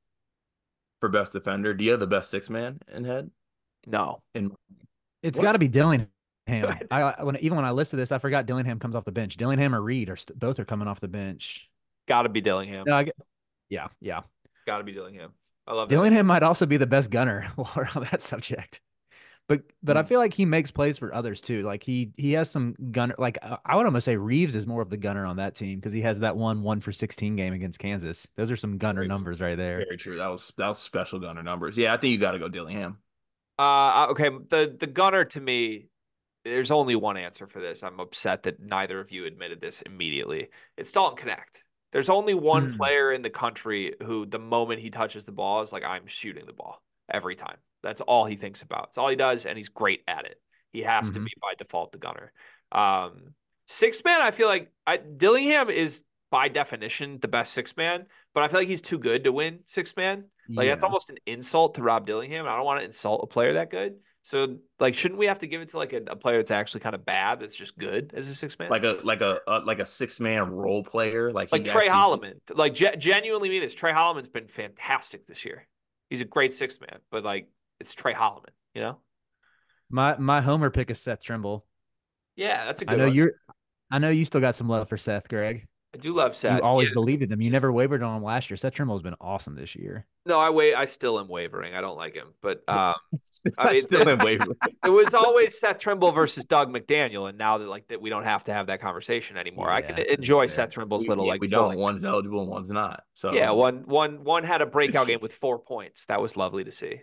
For best defender, do you have the best six man in head? No. In it's got to be Dillingham. I when even when I listed this, I forgot Dillingham comes off the bench. Dillingham or Reed are st- both are coming off the bench. Got to be Dillingham. No, I, yeah, yeah. Got to be Dillingham. I love Dillingham that. might also be the best gunner while we're on that subject. But but mm. I hmm. feel like he makes plays for others too. Like he he has some gunner. Like I would almost say Reeves is more of the gunner on that team because he has that one one for sixteen game against Kansas. Those are some gunner very, numbers right there. Very true. That was that was special gunner numbers. Yeah, I think you got to go Dillingham. Uh, okay. The the gunner to me, there's only one answer for this. I'm upset that neither of you admitted this immediately. It's Dalton Knecht. There's only one mm. player in the country who, the moment he touches the ball, is like, I'm shooting the ball every time. That's all he thinks about. It's all he does, and he's great at it. He has mm-hmm. to be by default the gunner. Um, six man, I feel like I, Dillingham is by definition the best six man, but I feel like he's too good to win six man. Like yeah. that's almost an insult to Rob Dillingham. I don't want to insult a player that good. So like, shouldn't we have to give it to like a, a player that's actually kind of bad, that's just good as a six man, like a like a, a like a six man role player, like like Tre Holloman. Like ge- genuinely mean this. Tre Holloman's been fantastic this year. He's a great six man, but like it's Tre Holloman, you know. My my homer pick is Seth Trimble. Yeah, that's a good. I know one. you're. I know you still got some love for Seth, Greg. I do love Seth. You always yeah. believed in them. You never wavered on him last year. Seth Trimble has been awesome this year. No, I wait. I still am wavering. I don't like him, but um, I mean, still am wavering. it was always Seth Trimble versus Dug McDaniel, and now that like that, we don't have to have that conversation anymore. Yeah, I can enjoy Seth Trimble's we, little yeah, like. We don't. One's eligible, and one's not. So yeah, one one one had a breakout game with four points. That was lovely to see.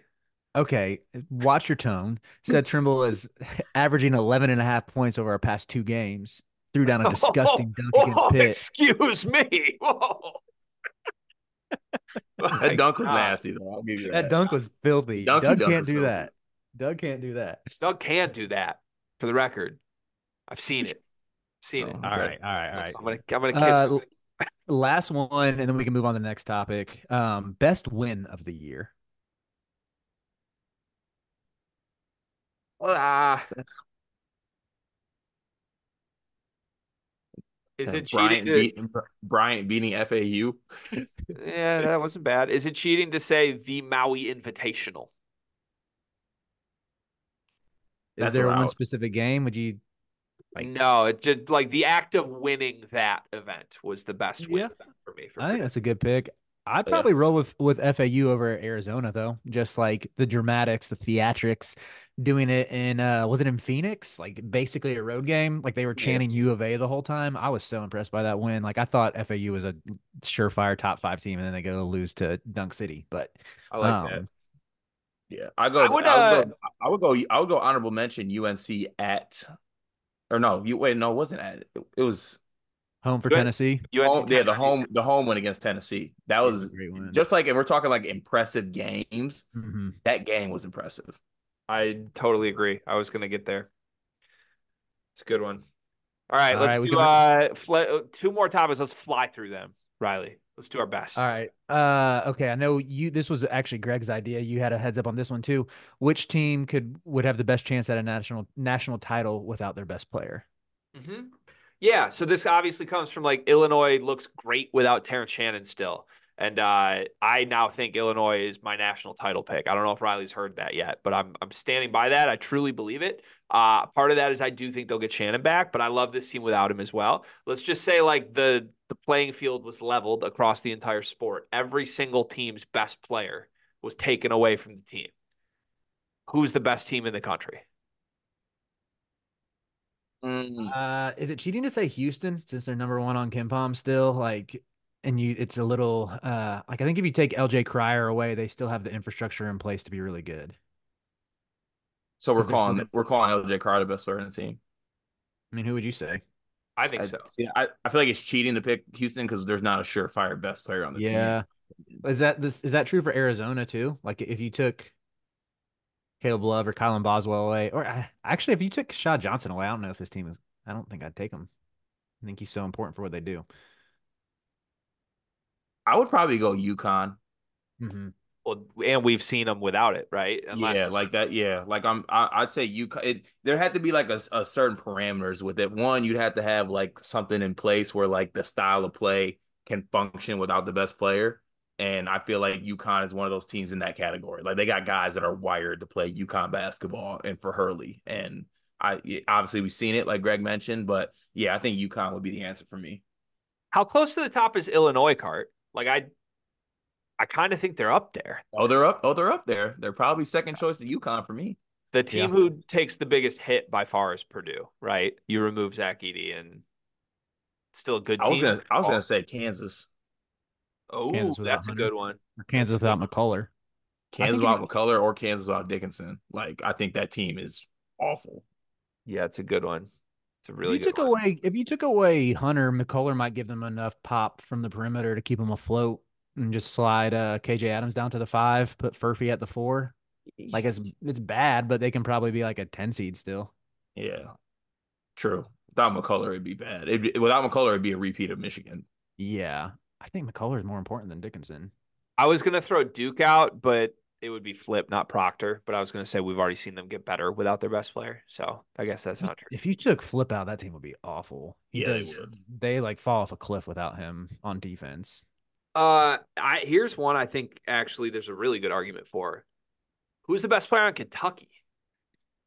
Okay, watch your tone. Seth Trimble is averaging 11 and a half points over our past two games. Threw down a disgusting dunk oh, against Pitt. Excuse me. Whoa. that dunk was God. nasty, though. I'll give you that. That dunk was filthy. Dug can't do filthy. that. Dug can't do that. Dug can't do that. For the record, I've seen it. Seen it. Oh, all right, all right, all right. I'm gonna, I'm gonna kiss. Uh, last one, and then we can move on to the next topic. Um, best win of the year. Ah. Is it Bryant, to... beat, Bryant beating FAU? yeah, that wasn't bad. Is it cheating to say the Maui Invitational? Is That's there what one specific game? Would you? Like- no, it just like the act of winning that event was the best win Yeah. event for me. For I think that's a good pick. I'd yeah. probably roll with with FAU over Arizona though. Just like the dramatics, the theatrics, doing it in uh was it in Phoenix? Like basically a road game. Like they were Yeah. chanting U of A the whole time. I was so impressed by that win. Like I thought FAU was a surefire top five team, and then they go lose to Dunk City. But I like that. um, Yeah, I go. I I would, would, uh, go. I would go. I would go. Honorable mention UNC at, or no, you wait. No, it wasn't at. It, it was home for Good. Tennessee. UNC home, yeah, the home, the home win against Tennessee. That was Great win. just like, and we're talking like impressive games. Mhm. That game was impressive. I totally agree. I was gonna get there. It's a good one. All right, All let's right, do uh fl- two more topics. Let's fly through them, Riley. Let's do our best. All right. Uh okay, I know you this was actually Greg's idea. You had a heads up on this one too. Which team could would have the best chance at a national national title without their best player? hmm Yeah, so this obviously comes from like Illinois looks great without Terrence Shannon still. And uh, I now think Illinois is my national title pick. I don't know if Riley's heard that yet, but I'm I'm standing by that. I truly believe it. Uh, part of that is I do think they'll get Shannon back, but I love this team without him as well. Let's just say like the the playing field was leveled across the entire sport. Every single team's best player was taken away from the team. Who's the best team in the country? Mm, Uh is it cheating to say Houston since they're number one on KenPom still? Like and you it's a little uh like I think if you take LJ Cryer away, they still have the infrastructure in place to be really good. So we're Because they're calling moving- we're calling LJ Cryer the best player in the team. I mean, who would you say? I think I, so. see, I, I feel like it's cheating to pick Houston because there's not a surefire best player on the Yeah. team. Is that this is that true for Arizona too? Like if you took Caleb Love or Kylan Boswell away, or uh, actually if you took Keshad Johnson away, I don't know if this team is. I don't think I'd take him. I think he's so important for what they do. I would probably go UConn. hmm Well, and we've seen them without it, right? yeah, like that. Yeah, like I'm. I, I'd say you. It, there had to be like a, a certain parameters with it. One, you'd have to have like something in place where like the style of play can function without the best player. And I feel like UConn is one of those teams in that category. Like they got guys that are wired to play UConn basketball, and for Hurley. And I obviously we've seen it, like Greg mentioned. But yeah, I think UConn would be the answer for me. How close to the top is Illinois, Cart? Like I, I kind of think they're up there. Oh, they're up. Oh, they're up there. They're probably second choice to UConn for me. The team Yeah. who takes the biggest hit by far is Purdue, right? You remove Zach Edey and still a good I team. gonna. I was gonna oh. say Kansas. Oh, Kansas without that's a good one. Or Kansas without McCullough. Kansas without it- McCullough or Kansas without Dickinson. Like I think that team is awful. Yeah, it's a good one. It's a really if you good took one. away if you took away Hunter, McCullough might give them enough pop from the perimeter to keep them afloat and just slide uh, KJ Adams down to the five, put Furphy at the four. Like it's it's bad, but they can probably be like a ten seed still. Yeah, true. Without McCullough, it'd be bad. It'd be, without McCullough, it'd be a repeat of Michigan. Yeah, I think McCullough is more important than Dickinson. I was gonna throw Duke out, but it would be Flip, not Proctor. But I was gonna say we've already seen them get better without their best player, so I guess that's not true. If you took Flip out, that team would be awful. Yeah, they would. they like fall off a cliff without him on defense. Uh, I here's one I think actually there's a really good argument for. Who's the best player on Kentucky?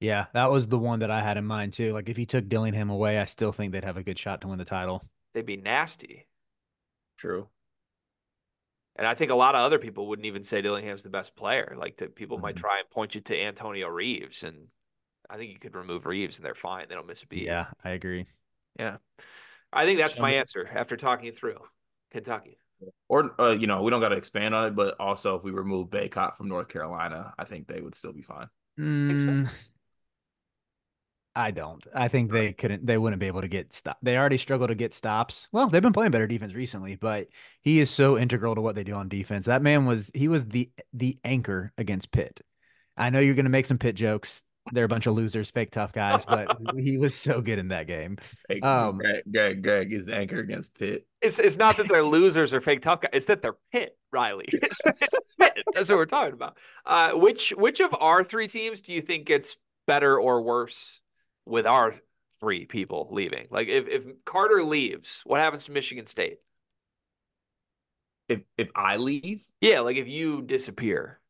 Yeah, that was the one that I had in mind too. Like if you took Dillingham away, I still think they'd have a good shot to win the title. They'd be nasty. True. And I think a lot of other people wouldn't even say Dillingham's the best player. Like that people might Mhm. try and point you to Antonio Reeves. And I think you could remove Reeves and they're fine. They don't miss a beat. Yeah, I agree. Yeah. I think that's my answer after talking it through. Kentucky. Or uh, you know, we don't got to expand on it, but also if we remove Bacot from North Carolina, I think they would still be fine. Mm, I don't. I think they couldn't. They wouldn't be able to get stop. They already struggle to get stops. Well, they've been playing better defense recently, but he is so integral to what they do on defense. That man was. He was the the anchor against Pitt. I know you're going to make some Pitt jokes. They're a bunch of losers, fake tough guys, but he was so good in that game. Hey, Um, Greg, Greg, Greg is the anchor against Pitt. It's it's not that they're losers or fake tough guys. It's that they're Pitt, Riley. It's, it's Pitt. That's what we're talking about. Uh, which which of our three teams do you think gets better or worse with our three people leaving? Like if if Carter leaves, what happens to Michigan State? If if I leave, Yeah, like if you disappear.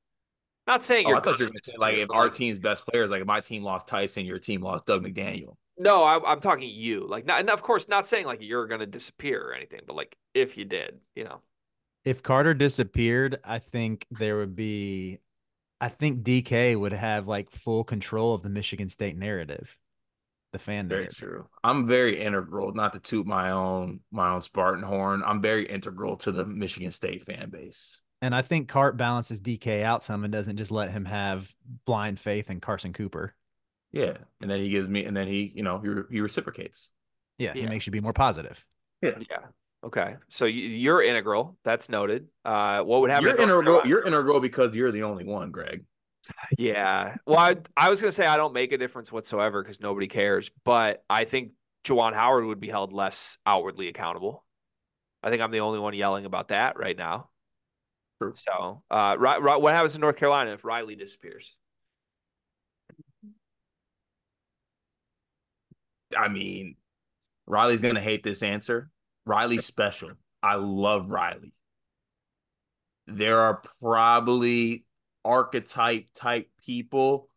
Not saying Oh, you're I thought you were gonna gonna say like if our team's best players, like if my team lost Tyson, your team lost Dug McDaniel. No, I, I'm talking you. Like, not, and of course, not saying like you're gonna disappear or anything, but like if you did, you know. If Carter disappeared, I think there would be I think DK would have like full control of the Michigan State narrative. The fan Very narrative. true. I'm very integral, not to toot my own my own Spartan horn. I'm very integral to the Michigan State fan base. And I think Cart balances DK out some and doesn't just let him have blind faith in Carson Cooper. Yeah, and then he gives me, and then he, you know, he he reciprocates. Yeah, he makes you be more positive. Yeah. Yeah. Okay. So you, you're integral. That's noted. Uh, what would happen? You're integral. Carolina? You're integral because you're the only one, Greg. Yeah. Well, I, I was gonna say I don't make a difference whatsoever because nobody cares, but I think Juwan Howard would be held less outwardly accountable. I think I'm the only one yelling about that right now. True. So, uh, what happens in North Carolina if Riley disappears? I mean, Riley's gonna hate this answer. Riley's special. I love Riley. There are probably archetype type people,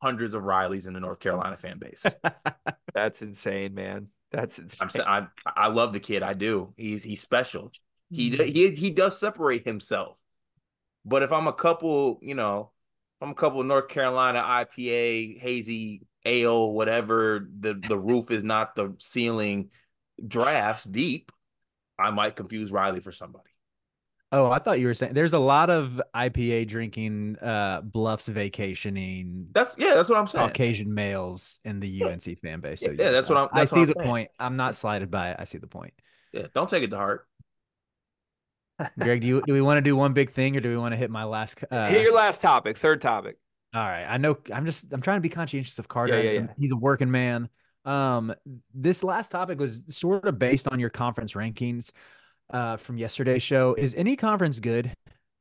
hundreds of Rileys in the North Carolina fan base. That's insane, man. That's insane. I'm I I love the kid. I do. He's he's special. He mm-hmm. he he does separate himself. But if I'm a couple, you know, if I'm a couple North Carolina IPA hazy ale whatever the the roof is not the ceiling drafts deep, I might confuse Riley for somebody. Oh, I thought you were saying there's a lot of IPA drinking, uh, bluffs vacationing, That's yeah, that's what I'm saying. Caucasian males in the UNC fan base. So Yeah, yes, that's what I- I'm- I that's what see I'm the saying. point. I'm not slighted by it. I see the point. Yeah, don't take it to heart. Greg, do you do we want to do one big thing or do we want to hit my last? Uh, Hit your last topic, third topic. All right. I know I'm just I'm trying to be conscientious of Carter. yeah, and yeah. He's a working man. Um this last topic was sort of based on your conference rankings uh from yesterday's show. Is any conference good?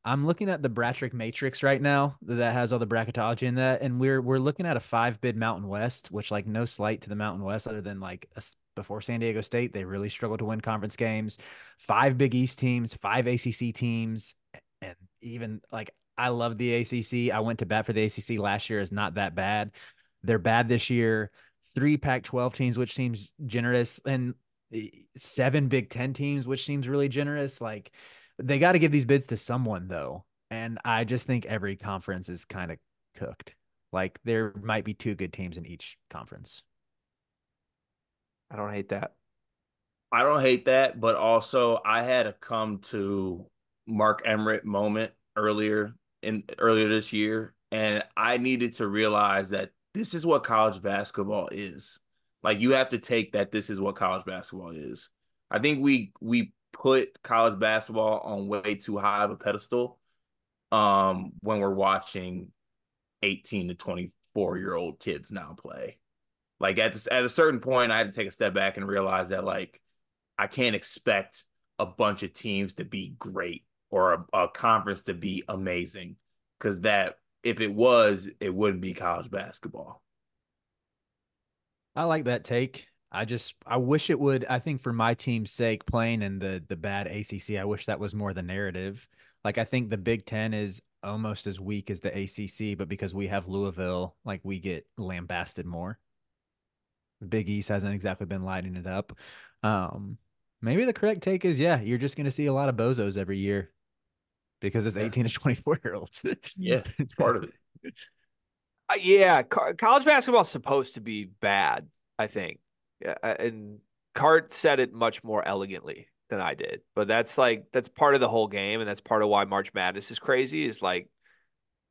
I'm looking at the bracket matrix right now that has all the bracketology in that and we're we're looking at a 5 bid Mountain West, which like no slight to the Mountain West other than like a before San Diego State, they really struggled to win conference games. Five Big East teams, five ACC teams and even like I love the ACC. I went to bat for the ACC last year. Is not that bad. They're bad this year. Three Pac-12 teams, which seems generous, and Eh, seven Big Ten teams, which seems really generous. Like they got to give these bids to someone though, and I just think every conference is kind of cooked. Like there might be two good teams in each conference. I don't hate that. I don't hate that, but also I had a come to Mark Emmerich moment earlier in earlier this year, and I needed to realize that this is what college basketball is. Like you have to take that this is what college basketball is. I think we we put college basketball on way too high of a pedestal um when we're watching 18 to 24 year old kids now play. Like at this, at a certain point, I had to take a step back and realize that like I can't expect a bunch of teams to be great or a, a conference to be amazing because that if it was, it wouldn't be college basketball. I like that take. I just I wish it would. I think for my team's sake, playing in the the bad ACC, I wish that was more the narrative. Like I think the Big Ten is almost as weak as the ACC, but because we have Louisville, like we get lambasted more. The Big East hasn't exactly been lighting it up. Um, maybe the correct take is yeah, you're just going to see a lot of bozos every year because it's Yeah. 18 to 24 year olds. Yeah, it's part of it. Uh, yeah, co- college basketball's supposed to be bad. I think, uh, and Cart said it much more elegantly than I did. But that's like that's part of the whole game, and that's part of why March Madness is crazy. Is like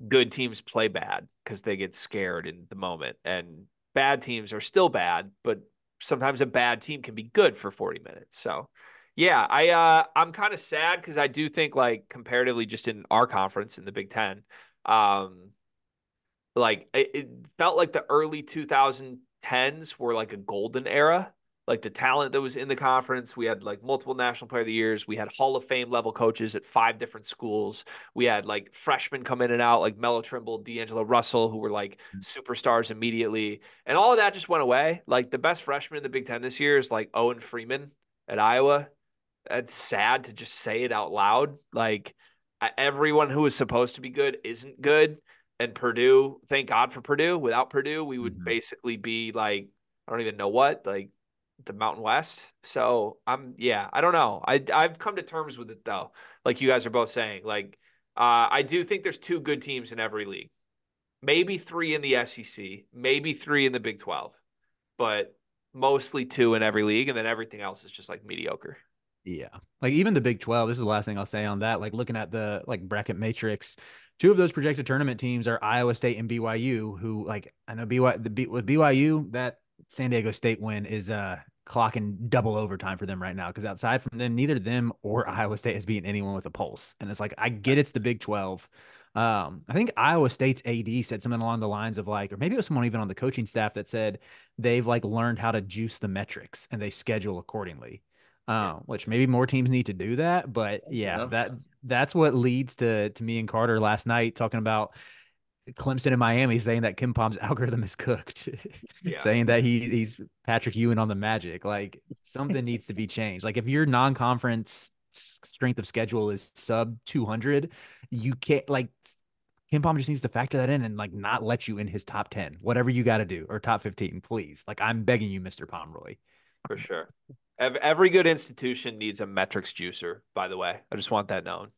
good teams play bad because they get scared in the moment, and bad teams are still bad, but sometimes a bad team can be good for 40 minutes. So yeah, I uh I'm kind of sad because I do think like comparatively just in our conference in the Big Ten, um like it, it felt like the early 2010s were like a golden era. Like the talent that was in the conference, we had like multiple national player of the years. We had Hall of Fame level coaches at five different schools. We had like freshmen come in and out, like Melo Trimble, D'Angelo Russell, who were like mm. superstars immediately. And all of that just went away. Like the best freshman in the Big Ten this year is like Owen Freeman at Iowa. That's sad to just say it out loud. Like everyone who is supposed to be good isn't good. And Purdue, thank God for Purdue. Without Purdue, we would mm-hmm. basically be like, I don't even know what, like the Mountain West. So I'm, yeah, I don't know. I I've come to terms with it though. Like you guys are both saying, like uh, I do think there's two good teams in every league, maybe three in the SEC, maybe three in the Big Twelve, but mostly two in every league, and then everything else is just like mediocre. Yeah. Like even the Big 12, this is the last thing I'll say on that. Like looking at the like bracket matrix, two of those projected tournament teams are Iowa State and BYU, who like I know BYU the with BYU, that San Diego State win is uh clocking double overtime for them right now. Cause outside from them, neither them or Iowa State has beaten anyone with a pulse. And it's like I get it's the Big 12. Um, I think Iowa State's AD said something along the lines of like, or maybe it was someone even on the coaching staff that said they've like learned how to juice the metrics and they schedule accordingly um, which maybe more teams need to do that. But yeah, yeah, that that's what leads to to me and Carter last night talking about Clemson and Miami saying that KenPom's algorithm is cooked, yeah. saying that he's he's Patrick Ewing on the Magic. Like something needs to be changed. Like if your non-conference strength of schedule is sub 200, you can't like KenPom just needs to factor that in and like not let you in his top 10, whatever you got to do, or top 15, please. Like I'm begging you, Mr. Pomeroy. For sure. Every good institution needs a metrics juicer. By the way, I just want that known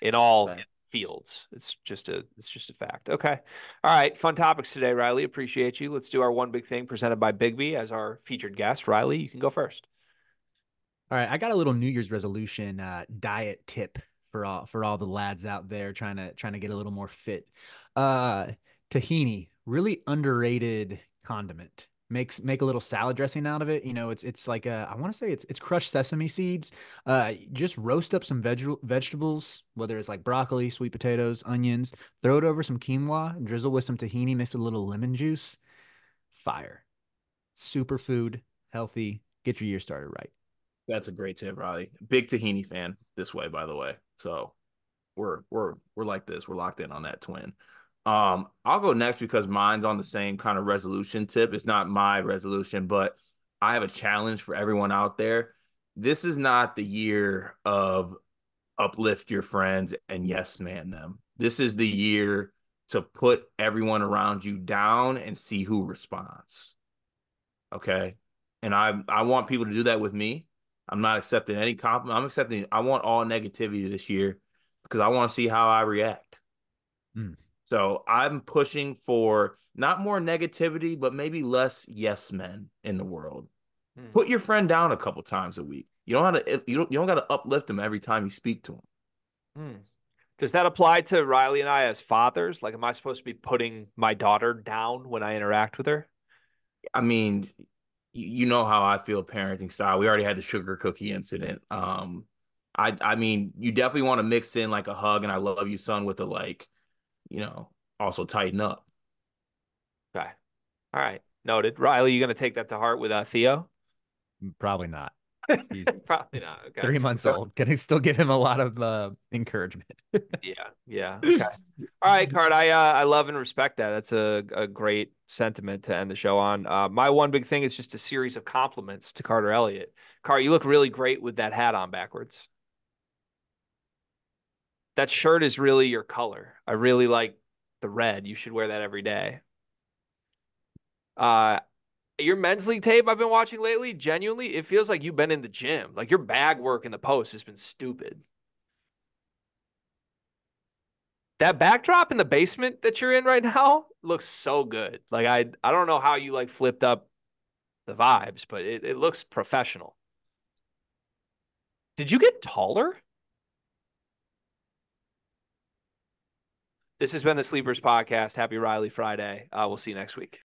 in all fields. It's just a it's just a fact. Okay, all right. Fun topics today, Riley. Appreciate you. Let's do our one big thing presented by Biggby as our featured guest. Riley, you can go first. All right, I got a little New Year's resolution uh, diet tip for all for all the lads out there trying to trying to get a little more fit. Uh, tahini, really underrated condiment makes make a little salad dressing out of it. You know, it's it's like a, I want to say it's it's crushed sesame seeds. Uh, just roast up some veg- vegetables, whether it's like broccoli, sweet potatoes, onions. Throw it over some quinoa, drizzle with some tahini, mix a little lemon juice. Fire, superfood, healthy. Get your year started right. That's a great tip, Riley. Big tahini fan this way, by the way. So we're we're we're like this. We're locked in on that twin. Um, I'll go next because mine's on the same kind of resolution tip. It's not my resolution, but I have a challenge for everyone out there. This is not the year of uplift your friends and yes man them. This is the year to put everyone around you down and see who responds. Okay? And I I want people to do that with me. I'm not accepting any compliment. I'm accepting I want all negativity this year because I want to see how I react. Mm. So I'm pushing for not more negativity, but maybe less yes men in the world. Hmm. Put your friend down a couple times a week. You don't have to. You don't. You don't got to uplift him every time you speak to him. Hmm. Does that apply to Riley and I as fathers? Like, am I supposed to be putting my daughter down when I interact with her? I mean, you know how I feel parenting style. We already had the sugar cookie incident. Um, I I mean, you definitely want to mix in like a hug and I love you, son, with a like you know, also tighten up. Okay. All right. Noted. Riley, you going to take that to heart with uh, Theo? Probably not. Probably not. Okay. Three months old. Can I still give him a lot of uh, encouragement? yeah. Yeah. Okay. All right, Card. I uh, I love and respect that. That's a, a great sentiment to end the show on. Uh, my one big thing is just a series of compliments to Carter Elliott. Cart, you look really great with that hat on backwards that shirt is really your color. I really like the red. You should wear that every day. Uh your men's league tape I've been watching lately, genuinely, it feels like you've been in the gym. Like your bag work in the post has been stupid. That backdrop in the basement that you're in right now looks so good. Like I I don't know how you like flipped up the vibes, but it, it looks professional. Did you get taller? This has been the Sleepers Podcast. Happy Riley Friday. Uh, we'll see you next week.